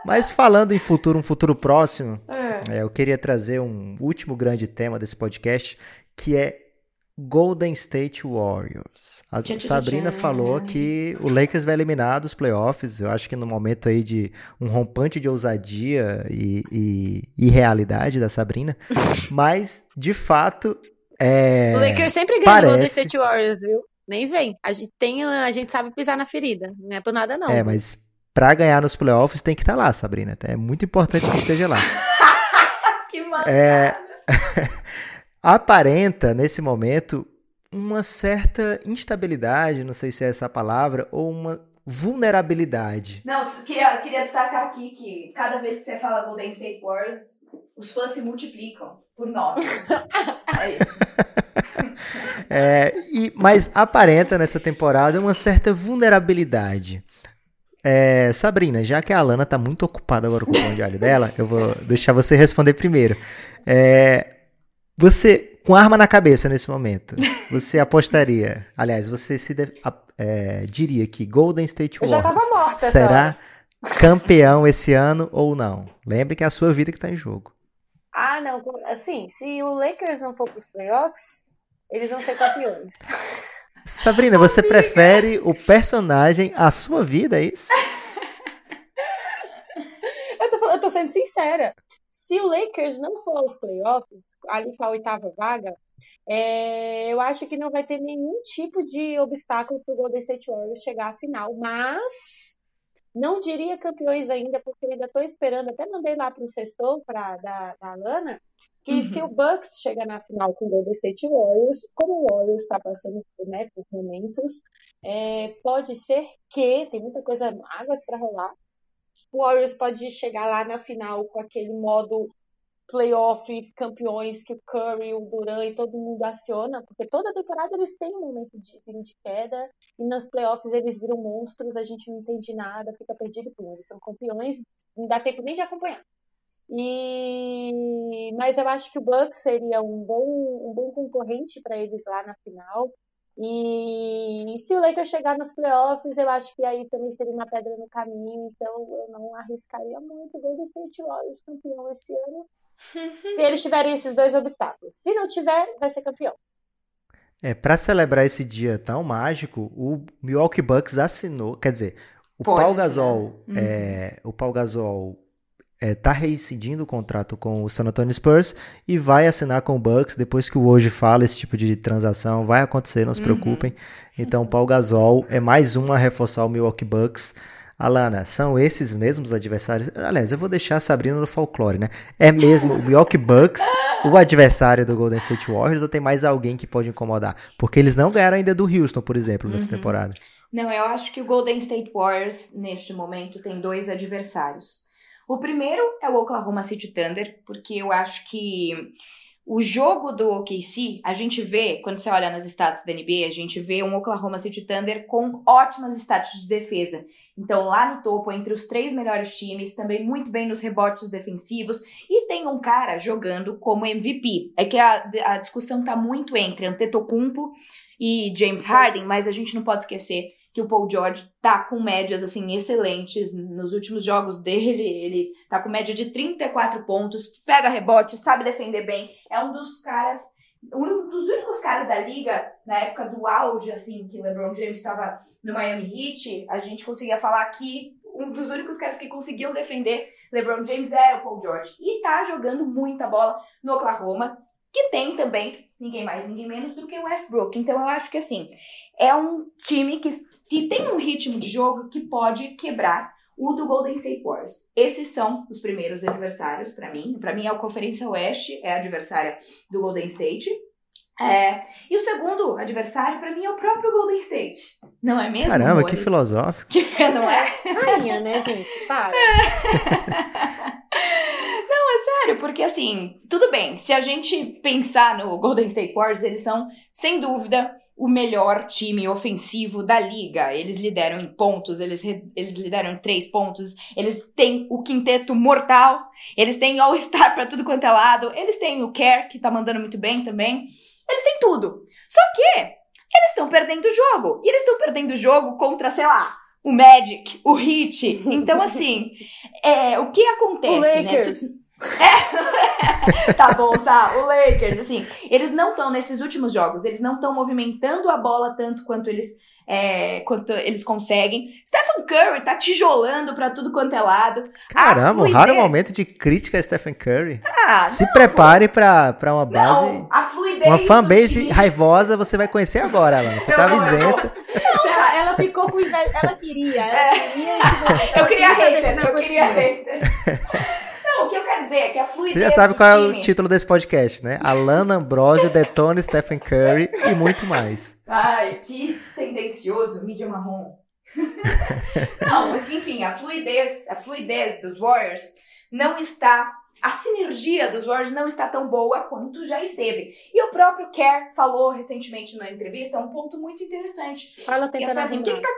Mas falando em futuro, um futuro próximo, é. É, eu queria trazer um último grande tema desse podcast, que é Golden State Warriors. A Sabrina falou que o Lakers vai eliminar dos playoffs. Eu acho que no momento aí de um rompante de ousadia e, e, e realidade da Sabrina. Mas, de fato. É, o Lakers sempre ganha parece... Golden State Warriors, viu? Nem vem. A gente, tem, a gente sabe pisar na ferida. Não é por nada, não. É, mas pra ganhar nos playoffs tem que estar tá lá, Sabrina. É muito importante que esteja lá. que maldade. É. aparenta, nesse momento, uma certa instabilidade, não sei se é essa a palavra, ou uma vulnerabilidade. Não, queria, queria destacar aqui que cada vez que você fala Golden State Wars, os fãs se multiplicam por nove. é isso. é, e, mas aparenta nessa temporada uma certa vulnerabilidade. É, Sabrina, já que a Alana tá muito ocupada agora com o pão de alho dela, eu vou deixar você responder primeiro. É, você, com arma na cabeça nesse momento, você apostaria? Aliás, você se de, é, diria que Golden State Warriors será campeão esse ano ou não? Lembre que é a sua vida que está em jogo. Ah, não. Assim, se o Lakers não for para os playoffs, eles vão ser campeões. Sabrina, você Amiga. prefere o personagem à sua vida, é isso? eu, tô, eu tô sendo sincera. Se o Lakers não for aos playoffs, ali para a oitava vaga, é, eu acho que não vai ter nenhum tipo de obstáculo para o Golden State Warriors chegar à final. Mas não diria campeões ainda, porque eu ainda estou esperando. Até mandei lá para o sextou para da, da Lana que uhum. se o Bucks chegar na final com o Golden State Warriors, como o Warriors está passando né, por momentos, é, pode ser que tem muita coisa águas para rolar o Warriors pode chegar lá na final com aquele modo playoff campeões que o Curry, o Duran e todo mundo aciona, porque toda temporada eles têm um momento de, assim, de queda e nas playoffs eles viram monstros, a gente não entende nada, fica perdido por eles são campeões, não dá tempo nem de acompanhar. E mas eu acho que o Bucks seria um bom um bom concorrente para eles lá na final. E, e, se o Lakers chegar nos playoffs, eu acho que aí também seria uma pedra no caminho. Então eu não arriscaria muito o Golden State Warriors campeão esse ano. se eles tiverem esses dois obstáculos. Se não tiver, vai ser campeão. É, para celebrar esse dia tão mágico, o Milwaukee Bucks assinou, quer dizer, o Pode Paul. Gasol, Uhum. é, o Paul Gasol é, tá reincidindo o contrato com o San Antonio Spurs e vai assinar com o Bucks depois que o hoje fala esse tipo de transação, vai acontecer, não se Uhum. preocupem. Então, o Paul Gasol é mais um a reforçar o Milwaukee Bucks. Alana, são esses mesmos adversários? Aliás, eu vou deixar a Sabrina no folclore, né? É mesmo o Milwaukee Bucks o adversário do Golden State Warriors ou tem mais alguém que pode incomodar? Porque eles não ganharam ainda do Houston, por exemplo, nessa Uhum. temporada. Não, eu acho que o Golden State Warriors, neste momento, tem dois adversários. O primeiro é o Oklahoma City Thunder, porque eu acho que o jogo do OKC, a gente vê, quando você olha nas status da NBA, a gente vê um Oklahoma City Thunder com ótimas status de defesa. Então, lá no topo, entre os três melhores times, também muito bem nos rebotes defensivos, e tem um cara jogando como MVP. É que a, a discussão tá muito entre Antetokounmpo e James Harden, mas a gente não pode esquecer que o Paul George tá com médias assim excelentes. Nos últimos jogos dele, ele tá com média de 34 pontos, pega rebote, sabe defender bem, é um dos caras, um dos únicos caras da liga na época do auge assim que LeBron James estava no Miami Heat, a gente conseguia falar que um dos únicos caras que conseguiam defender LeBron James era o Paul George. E tá jogando muita bola no Oklahoma, que tem também ninguém mais, ninguém menos do que o Westbrook. Então eu acho que assim, é um time que que tem um ritmo de jogo que pode quebrar o do Golden State Warriors. Esses são os primeiros adversários para mim. Para mim, a Conferência Oeste é a adversária do Golden State. É, e o segundo adversário, para mim, é o próprio Golden State. Não é mesmo? Caramba, que amores? filosófico. Que não é? Rainha, né, gente? Para. Não, é sério, porque assim, tudo bem, se a gente pensar no Golden State Warriors, eles são, sem dúvida, o melhor time ofensivo da liga. Eles lideram em pontos, eles, eles lideram em três pontos, eles têm o quinteto mortal, eles têm All-Star pra tudo quanto é lado, eles têm o Kerr, que tá mandando muito bem também. Eles têm tudo. Só que eles estão perdendo o jogo. E eles estão perdendo o jogo contra, sei lá, o Magic, o Heat. Então, assim, é, o que acontece, O né? Lakers. Tu- É. tá bom, Sá. O Lakers, assim, eles não estão nesses últimos jogos, eles não estão movimentando a bola tanto quanto eles é, quanto eles conseguem. Stephen Curry tá tijolando pra tudo quanto é lado. Caramba, A um raro fluidez- momento de crítica a Stephen Curry. Ah, Se prepare pra, pra uma base, não, a fluidez uma fanbase time- raivosa, você vai conhecer agora, Alana. Você Eu tá não, isento. Ela, ela ficou com inveja. Ela queria. Ela queria esse momento. Eu queria hater, eu queria hater. Não, o que eu quero dizer que a fluidez Você já sabe do qual é o time- título desse podcast, né? Alana Ambrosio detona Stephen Curry e muito mais. Ai, que tendencioso, mídia marrom. não, mas enfim, a fluidez, a fluidez dos Warriors não está. A sinergia dos Warriors não está tão boa quanto já esteve. E o próprio Kerr falou recentemente numa entrevista um ponto muito interessante. É tentando assim, o que, que tá.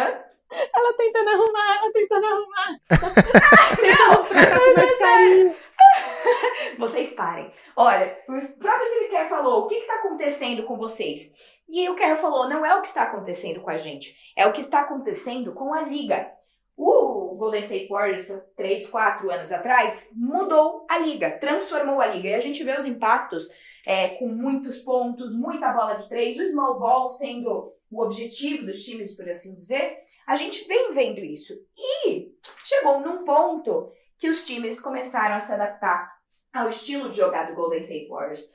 Hã? Ela tentando arrumar, ela tentando arrumar. tentando tratar com mais carinho. Vocês parem. Olha, o próprio Steve Kerr falou: o que está acontecendo com vocês? E o Kerr falou: não é o que está acontecendo com a gente, é o que está acontecendo com a liga. O Golden State Warriors, 3, 4 anos atrás, mudou a liga, transformou a liga. E a gente vê os impactos é, com muitos pontos, muita bola de três, o small ball sendo o objetivo dos times, por assim dizer. A gente vem vendo isso. E chegou num ponto que os times começaram a se adaptar ao estilo de jogar do Golden State Warriors.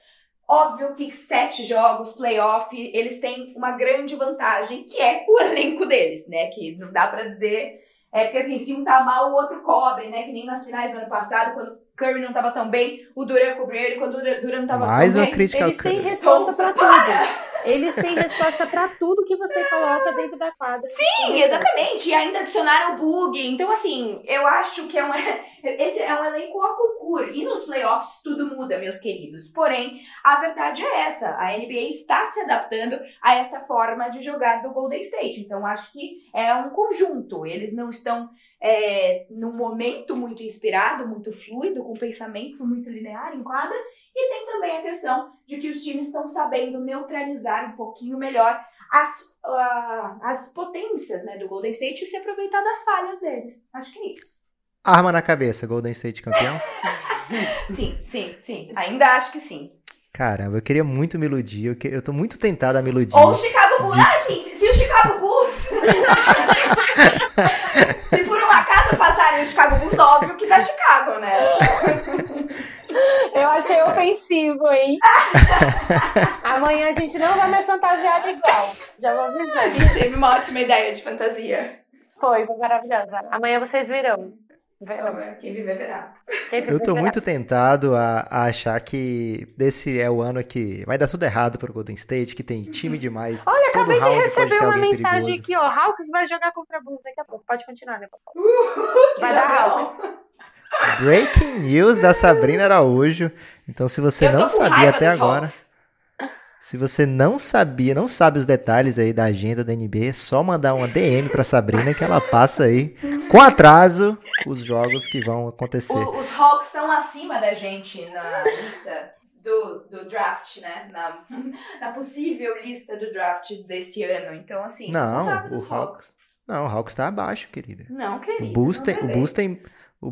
Óbvio que sete jogos, playoff, eles têm uma grande vantagem, que é o elenco deles, né? Que não dá pra dizer. É porque assim, se um tá mal, o outro cobre, né? Que nem nas finais do ano passado, quando o Curry não tava tão bem, o Duran cobriu ele, quando o Duran não tava Mais tão uma bem. crítica ao Eles têm resposta pra Então, tudo. Eles têm resposta pra tudo que você coloca dentro da quadra. Sim, exatamente. E ainda adicionaram o bug. Então, assim, eu acho que é um, esse é um elenco ao concurso. E nos playoffs tudo muda, meus queridos. Porém, a verdade é essa. A NBA está se adaptando a essa forma de jogar do Golden State. Então, acho que é um conjunto. Eles não estão é, num momento muito inspirado, muito fluido, com pensamento muito linear em quadra. E tem também a questão de que os times estão sabendo neutralizar um pouquinho melhor as, ah, as potências né, do Golden State e se aproveitar das falhas deles. Acho que é isso. Arma na cabeça, Golden State campeão. Sim, sim, sim. Ainda acho que sim. Caramba, eu queria muito me iludir. Eu, que- eu tô muito tentado a me iludir. Ou o Chicago Bulls. Ah, assim, se, se o Chicago Bulls. se por um acaso passarem o Chicago Bulls, óbvio que dá Chicago, né? Eu achei ofensivo, hein? Amanhã a gente não vai mais fantasiar igual. Já vou A avisando. gente teve uma ótima ideia de fantasia. Foi, foi maravilhosa. Amanhã vocês virão. Verão. Quem viver verá. Quem Eu tô verá. muito tentado a, a achar que esse é o ano que vai dar tudo errado pro Golden State, que tem time demais. Olha, Todo acabei de receber uma mensagem perigoso. aqui, ó. Hawks vai jogar contra Bulls daqui a pouco. Pode continuar, né, papai? Que Vai dar. Hawks. Breaking news da Sabrina Araújo. Então, se você Eu não sabia até agora, Hawks. se você não sabia, não sabe os detalhes aí da agenda da NBA, é só mandar uma DM pra Sabrina que ela passa aí com atraso os jogos que vão acontecer. O- os Hawks estão acima da gente na lista do, do draft, né? Na, na possível lista do draft desse ano. Então, assim, Não, o dos Hawks- Não, o Hawks tá abaixo, querida. Não, querido. O Bulls não o ver.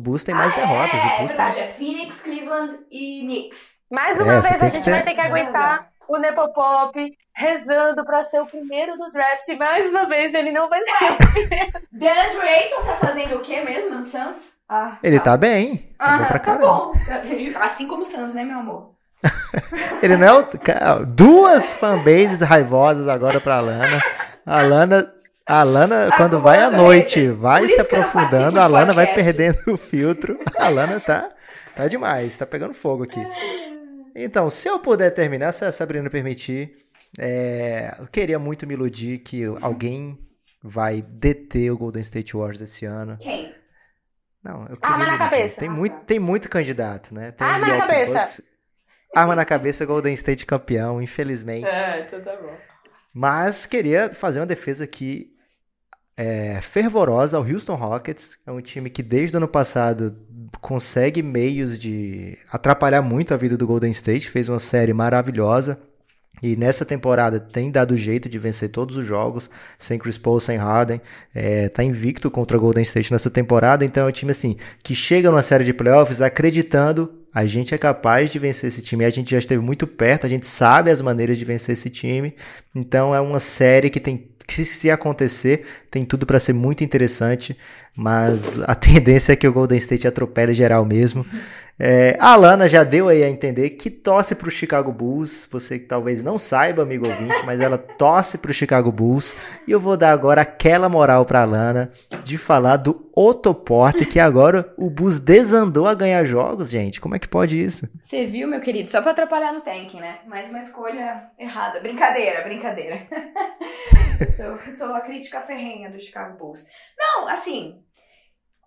Bulls o Bulls tem mais Ah, derrotas. É, o é Bulls verdade. tem... É Phoenix, Cleveland e Knicks. Mais É, uma você vez a gente ter- vai ter que aguentar o Nepopop rezando pra ser o primeiro do draft. Mais uma vez ele não vai ser. DeAndre Ayton tá fazendo o quê mesmo no Suns? Ah, Ele tá bem. Tá bom Aham, pra tá caramba. bom. Assim como o Suns, né, meu amor? Ele não é o. Duas fanbases raivosas agora pra Lana. A Lana. A Lana, quando vai à Acumulando noite, haters. vai se aprofundando, a Lana vai perdendo o filtro. A Lana tá, tá demais, tá pegando fogo aqui. Então, se eu puder terminar, se a Sabrina permitir, é, eu queria muito me iludir que alguém vai deter o Golden State Warriors esse ano. Quem? Não, eu Arma queria na cabeça. Tem muito, tem muito candidato, né? Tem Arma na cabeça. Bucks. Arma na cabeça, Golden State campeão, infelizmente. então tá bom. Mas queria fazer uma defesa aqui é, fervorosa ao Houston Rockets. É um time que desde o ano passado consegue meios de atrapalhar muito a vida do Golden State. Fez uma série maravilhosa. E nessa temporada tem dado jeito de vencer todos os jogos, sem Chris Paul, sem Harden. É, tá invicto contra Golden State nessa temporada. Então é um time assim que chega numa série de playoffs acreditando a gente é capaz de vencer esse time. A gente já esteve muito perto, a gente sabe as maneiras de vencer esse time. Então é uma série que tem que se acontecer, tem tudo para ser muito interessante, mas a tendência é que o Golden State atropele geral mesmo. É, a Alana já deu aí a entender que torce para o Chicago Bulls. Você que talvez não saiba, amigo ouvinte, mas ela torce para o Chicago Bulls. E eu vou dar agora aquela moral para a Alana de falar do Otto Porter, que agora o Bulls desandou a ganhar jogos, gente. Como é que pode isso? Você viu, meu querido? Só pra atrapalhar no tanking, né? Mais uma escolha errada. Brincadeira, brincadeira. sou, sou a crítica ferrenha do Chicago Bulls. Não, assim,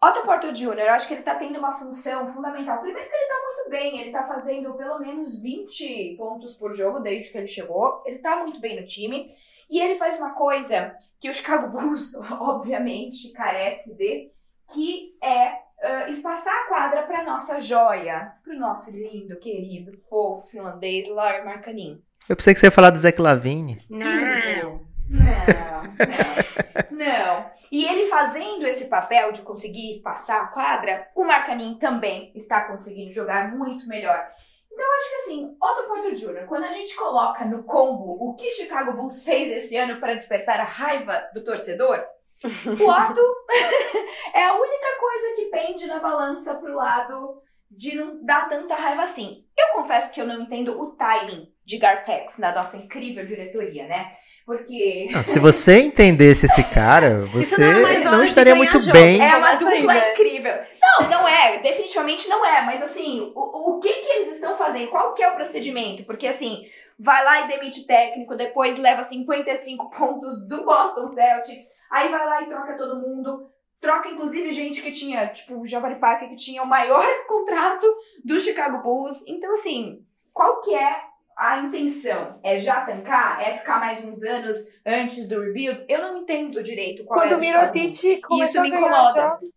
Otto Porter Jr., eu acho que ele tá tendo uma função fundamental. Primeiro que ele tá muito bem, ele tá fazendo pelo menos 20 pontos por jogo desde que ele chegou. Ele tá muito bem no time. E ele faz uma coisa que o Chicago Bulls, obviamente, carece de, que é uh, espaçar a quadra para nossa joia, para o nosso lindo, querido, fofo finlandês Larry Markkanen. Eu pensei que você ia falar do Zach Lavine. Não. Não, não. E ele fazendo esse papel de conseguir espaçar a quadra, o Markkanen também está conseguindo jogar muito melhor. Então, acho que assim, Otto Porter Jr., quando a gente coloca no combo o que Chicago Bulls fez esse ano para despertar a raiva do torcedor, o Otto é a única coisa que pende na balança pro lado de não dar tanta raiva assim. Eu confesso que eu não entendo o timing de Garpex na nossa incrível diretoria, né? Porque Não, se você entendesse esse cara, você não é não estaria muito jogos. bem. é uma Começa aí, dupla né? incrível. Não, não é, definitivamente não é, mas assim, o, o que que eles estão fazendo? Qual que é o procedimento? Porque assim, vai lá e demite o técnico, depois leva 55 pontos do Boston Celtics, aí vai lá e troca todo mundo, troca inclusive gente que tinha, tipo, o Jabari Parker, que tinha o maior contrato do Chicago Bulls. Então assim, qual que é a intenção? É já tancar? É ficar mais uns anos antes do rebuild? Eu não entendo direito qual é Quando a o. Mirotic começou me a ganhar incomoda. jogos.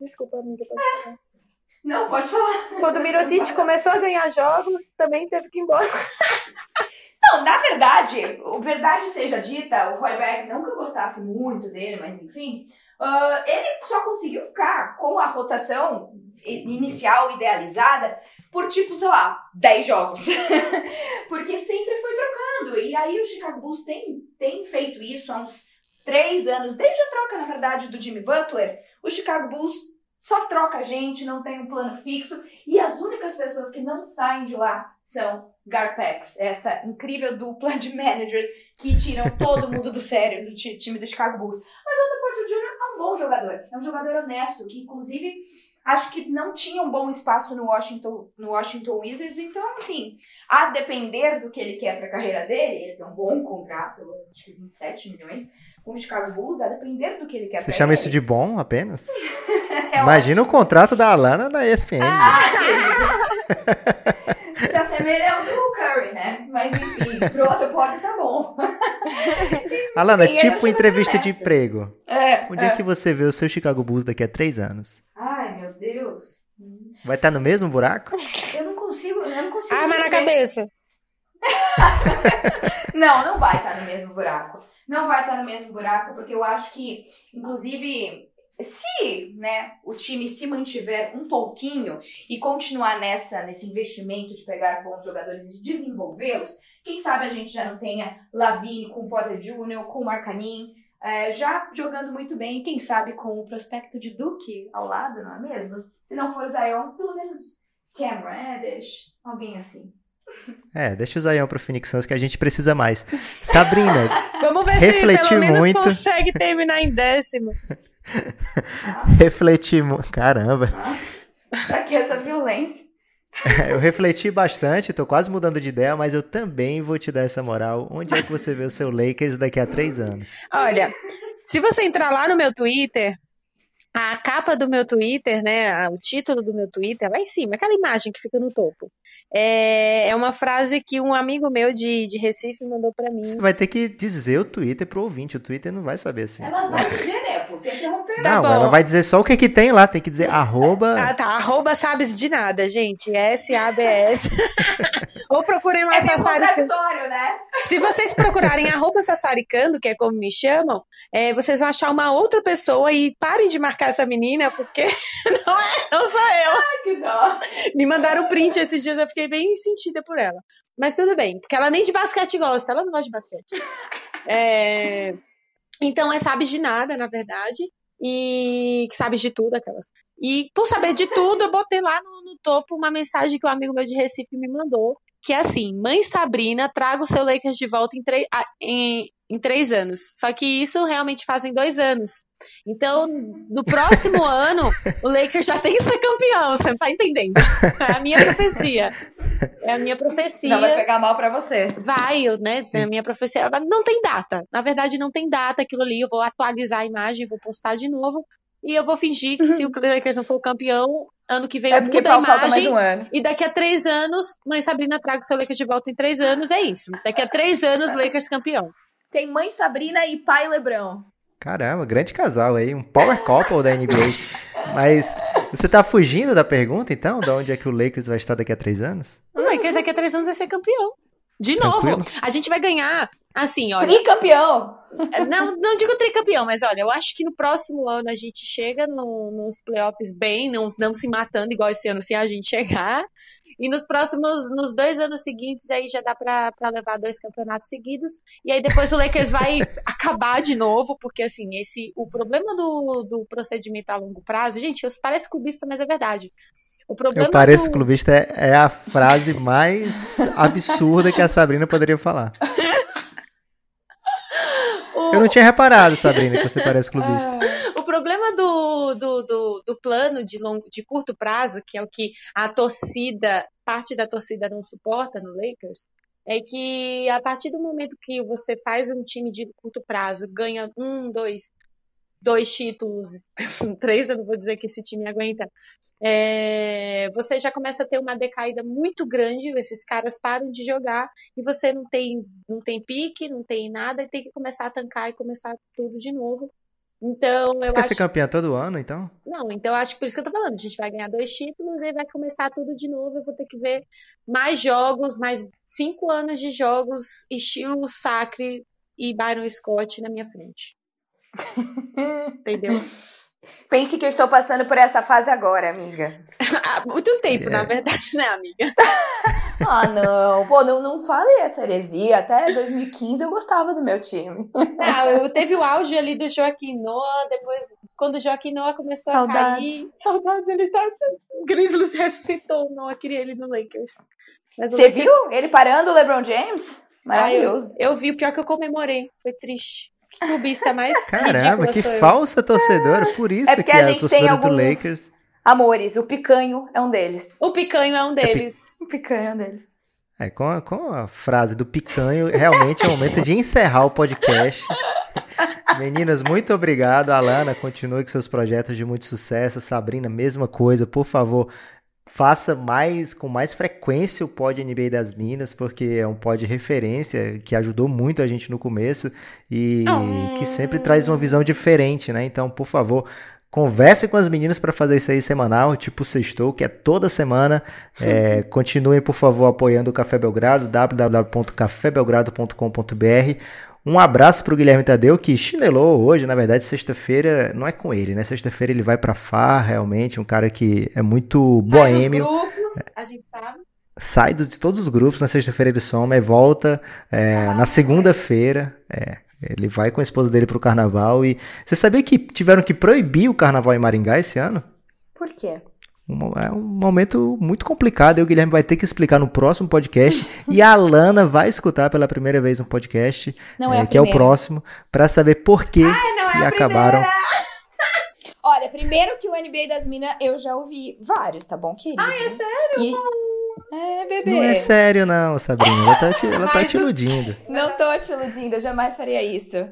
Desculpa, amiga. pode falar. Não, pode falar. Quando o Mirotic começou a ganhar jogos, também teve que ir embora. Não, na verdade, verdade seja dita, o Roy Berg, não que eu gostasse muito dele, mas enfim, uh, ele só conseguiu ficar com a rotação inicial idealizada por tipo, sei lá, 10 jogos. Porque sempre foi trocando. E aí o Chicago Bulls tem, tem feito isso há uns três anos, desde a troca, na verdade, do Jimmy Butler, o Chicago Bulls só troca gente, não tem um plano fixo, e as únicas pessoas que não saem de lá são Garpex, essa incrível dupla de managers que tiram todo mundo do sério do time do Chicago Bulls. Mas o Otto Porter Jr. é um bom jogador, é um jogador honesto, que inclusive acho que não tinha um bom espaço no Washington, no Washington Wizards, então assim, a depender do que ele quer para a carreira dele, ele tem um bom contrato, acho que 27 milhões, com o Chicago Bulls, a depender do que ele quer. Você chama ele. isso de bom apenas? é Imagina ótimo. o contrato da Alana na ESPN. Ah, Se assemelha ao do Curry, né? Mas enfim, pro outro Porter tá bom. Alana, Sim, é tipo entrevista de emprego. É, Onde é. que você vê o seu Chicago Bulls daqui a três anos? Ai, meu Deus. Vai estar no mesmo buraco? Eu não consigo, eu não consigo. Arma na cabeça. Não, não vai estar no mesmo buraco. Não vai estar no mesmo buraco, porque eu acho que, inclusive, se né, o time se mantiver um pouquinho e continuar nessa, nesse investimento de pegar bons jogadores e desenvolvê-los, quem sabe a gente já não tenha Lavine com o Potter Jr., com o Marcanin, é, já jogando muito bem, quem sabe com o prospecto de Duke ao lado, não é mesmo? Se não for Zion, pelo menos Cam Reddish, alguém assim. É, deixa o Zion pro Phoenix Suns que a gente precisa mais. Sabrina, Vamos ver se pelo menos muito. consegue terminar em décimo. Ah, refleti. mu- Caramba. pra que essa violência? Eu refleti bastante, tô quase mudando de ideia, mas eu também vou te dar essa moral. Onde é que você vê o seu Lakers daqui a três anos? Olha, se você entrar lá no meu Twitter, a capa do meu Twitter, né, o título do meu Twitter, lá em cima, aquela imagem que fica no topo, é, é uma frase que um amigo meu de, de Recife mandou pra mim. Você vai ter que dizer o Twitter pro ouvinte, o Twitter não vai saber assim. Ela vai dizer, né? Você interrompeu. Tá não, bom. ela vai dizer só o que, que tem lá, tem que dizer arroba. Ah, tá. Arroba sabes de nada, gente. S-A-B-S. Ou procurem lá É Sassaricando. contraditório, né? Se vocês procurarem arroba Sassaricando, que é como me chamam, é, vocês vão achar uma outra pessoa e parem de marcar essa menina, porque não, é, não sou eu. Ai, que dó. Me mandaram print esses dias, eu fiquei bem sentida por ela. Mas tudo bem, porque ela nem de basquete gosta, ela não gosta de basquete. É, Então é sabes de nada, na verdade. E que sabes de tudo, aquelas. E por saber de tudo, eu botei lá no, no topo uma mensagem que um amigo meu de Recife me mandou. Que é assim: Mãe Sabrina, traga o seu Lakers de volta em, três ah, em, em três anos. Só que isso realmente fazem dois anos. Então, no próximo ano, o Lakers já tem que ser campeão, você não tá entendendo? É a minha profecia. É a minha profecia. Não vai pegar mal pra você. Vai, eu, né? A minha profecia. Não tem data. Na verdade, não tem data aquilo ali. Eu vou atualizar a imagem, vou postar de novo. E eu vou fingir que se o Lakers não for o campeão, ano que vem É porque mudo a falta mais imagem. um ano. E daqui a três anos, mãe Sabrina traga o seu Lakers de volta em três anos. É isso. Daqui a três anos, Lakers campeão. Tem mãe Sabrina e pai Lebrão. Caramba, grande casal aí, um power couple da NBA. Mas você tá fugindo da pergunta, então? De onde é que o Lakers vai estar daqui a três anos? O Lakers daqui a três anos vai ser campeão. De novo. Tranquilo. A gente vai ganhar, assim, olha. Tricampeão. Não, não digo tricampeão, mas olha, eu acho que no próximo ano a gente chega no- nos playoffs bem, não, não se matando igual esse ano, sem a gente chegar. E nos próximos, nos dois anos seguintes, aí já dá pra, pra levar dois campeonatos seguidos. E aí depois o Lakers vai acabar de novo, porque assim, esse, o problema do, do procedimento a longo prazo, gente, eu parece clubista, mas é verdade. O problema Eu pareço do, clubista é, é a frase mais absurda que a Sabrina poderia falar. Eu não tinha reparado, Sabrina, que você parece clubista. O problema do, do, do, do plano de, longo, de curto prazo, que é o que a torcida, parte da torcida não suporta no Lakers, é que a partir do momento que você faz um time de curto prazo, ganha um, dois, dois títulos, três, eu não vou dizer que esse time aguenta, é, você já começa a ter uma decaída muito grande, esses caras param de jogar e você não tem, não tem pique, não tem nada, e tem que começar a tancar e começar tudo de novo. Então, eu Quer acho. ser campeã todo ano, então? Não, então acho que por isso que eu tô falando. A gente vai ganhar dois títulos e vai começar tudo de novo. Eu vou ter que ver mais jogos, mais cinco anos de jogos, estilo Sacre e Byron Scott na minha frente. Entendeu? Pense que eu estou passando por essa fase agora, amiga. Há muito tempo, É. na verdade, né, amiga? Ah, não. Pô, não, não fale essa heresia. Até 2015 eu gostava do meu time. Não, eu teve o auge ali do Joaquim Noah, depois, quando o Joaquim Noah começou Saudades. a cair. Saudades, ele tá. O Grizzlies ressuscitou o Noah, queria ele no Lakers. Mas Você Lakers- viu ele parando o LeBron James? Ah, eu, Maravilhoso. eu vi, o pior que eu comemorei. Foi triste. Que clubista mais Caramba, que falsa torcedora. Por isso É porque que a a gente tem torcedora do alguns- Lakers. Amores, o picanho é um deles. O Picanho é um deles. O picanho é um deles. É, com a, com a frase do picanho, realmente é o momento de encerrar o podcast. Meninas, muito obrigado. Alana, continue com seus projetos de muito sucesso. Sabrina, mesma coisa. Por favor, faça mais com mais frequência o pod NBA das Minas, porque é um pod de referência que ajudou muito a gente no começo e que sempre traz uma visão diferente, né? Então, por favor, Converse com as meninas para fazer isso aí semanal, tipo sextou, que é toda semana. É, continuem, por favor, apoiando o Café Belgrado, www.cafébelgrado.com.br. Um abraço pro Guilherme Tadeu, que chinelou hoje, na verdade, sexta-feira, não é com ele, né? Sexta-feira ele vai pra Far, realmente, um cara que é muito Sai dos boêmio grupos, a gente sabe. sai de todos os grupos, na sexta-feira ele soma e volta é, na segunda-feira. É, ele vai com a esposa dele pro carnaval e. Você sabia que tiveram que proibir o carnaval em Maringá esse ano? Por quê? Um- é um momento muito complicado e o Guilherme vai ter que explicar no próximo podcast e a Alana vai escutar pela primeira vez um podcast, Não é, é, que é o próximo, pra saber por que Não que é acabaram. Olha, primeiro que o NBA das Minas eu já ouvi vários, tá bom, querido? Ah, é sério? E... É, bebê. Não é sério, não, Sabrina. Ela tá te, ela tá te iludindo. Não tô te iludindo, eu jamais faria isso.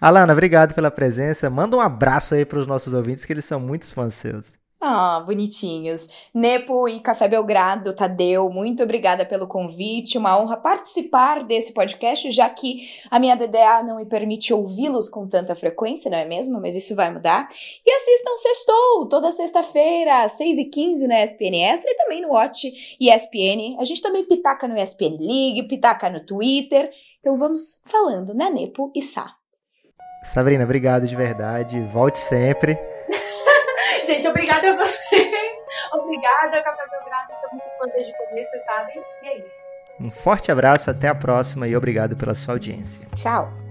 Alana, obrigado pela presença. Manda um abraço aí pros nossos ouvintes, que eles são muitos fãs seus. Ah, bonitinhos. Nepo e Café Belgrado, Tadeu, muito obrigada pelo convite. Uma honra participar desse podcast, já que a minha DDA não me permite ouvi-los com tanta frequência, não é mesmo? Mas isso vai mudar. E assistam Sextou, toda sexta-feira, às 6h15 na ESPN Extra e também no Watch ESPN. A gente também pitaca no ESPN League, pitaca no Twitter. Então vamos falando, né, Nepo e Sá? Sabrina, obrigado de verdade. Volte sempre. Gente, obrigada a vocês. Obrigada, Café Belgrado. Sou muito fã desde o começo, vocês sabem. E é isso. Um forte abraço, até a próxima e obrigado pela sua audiência. Tchau!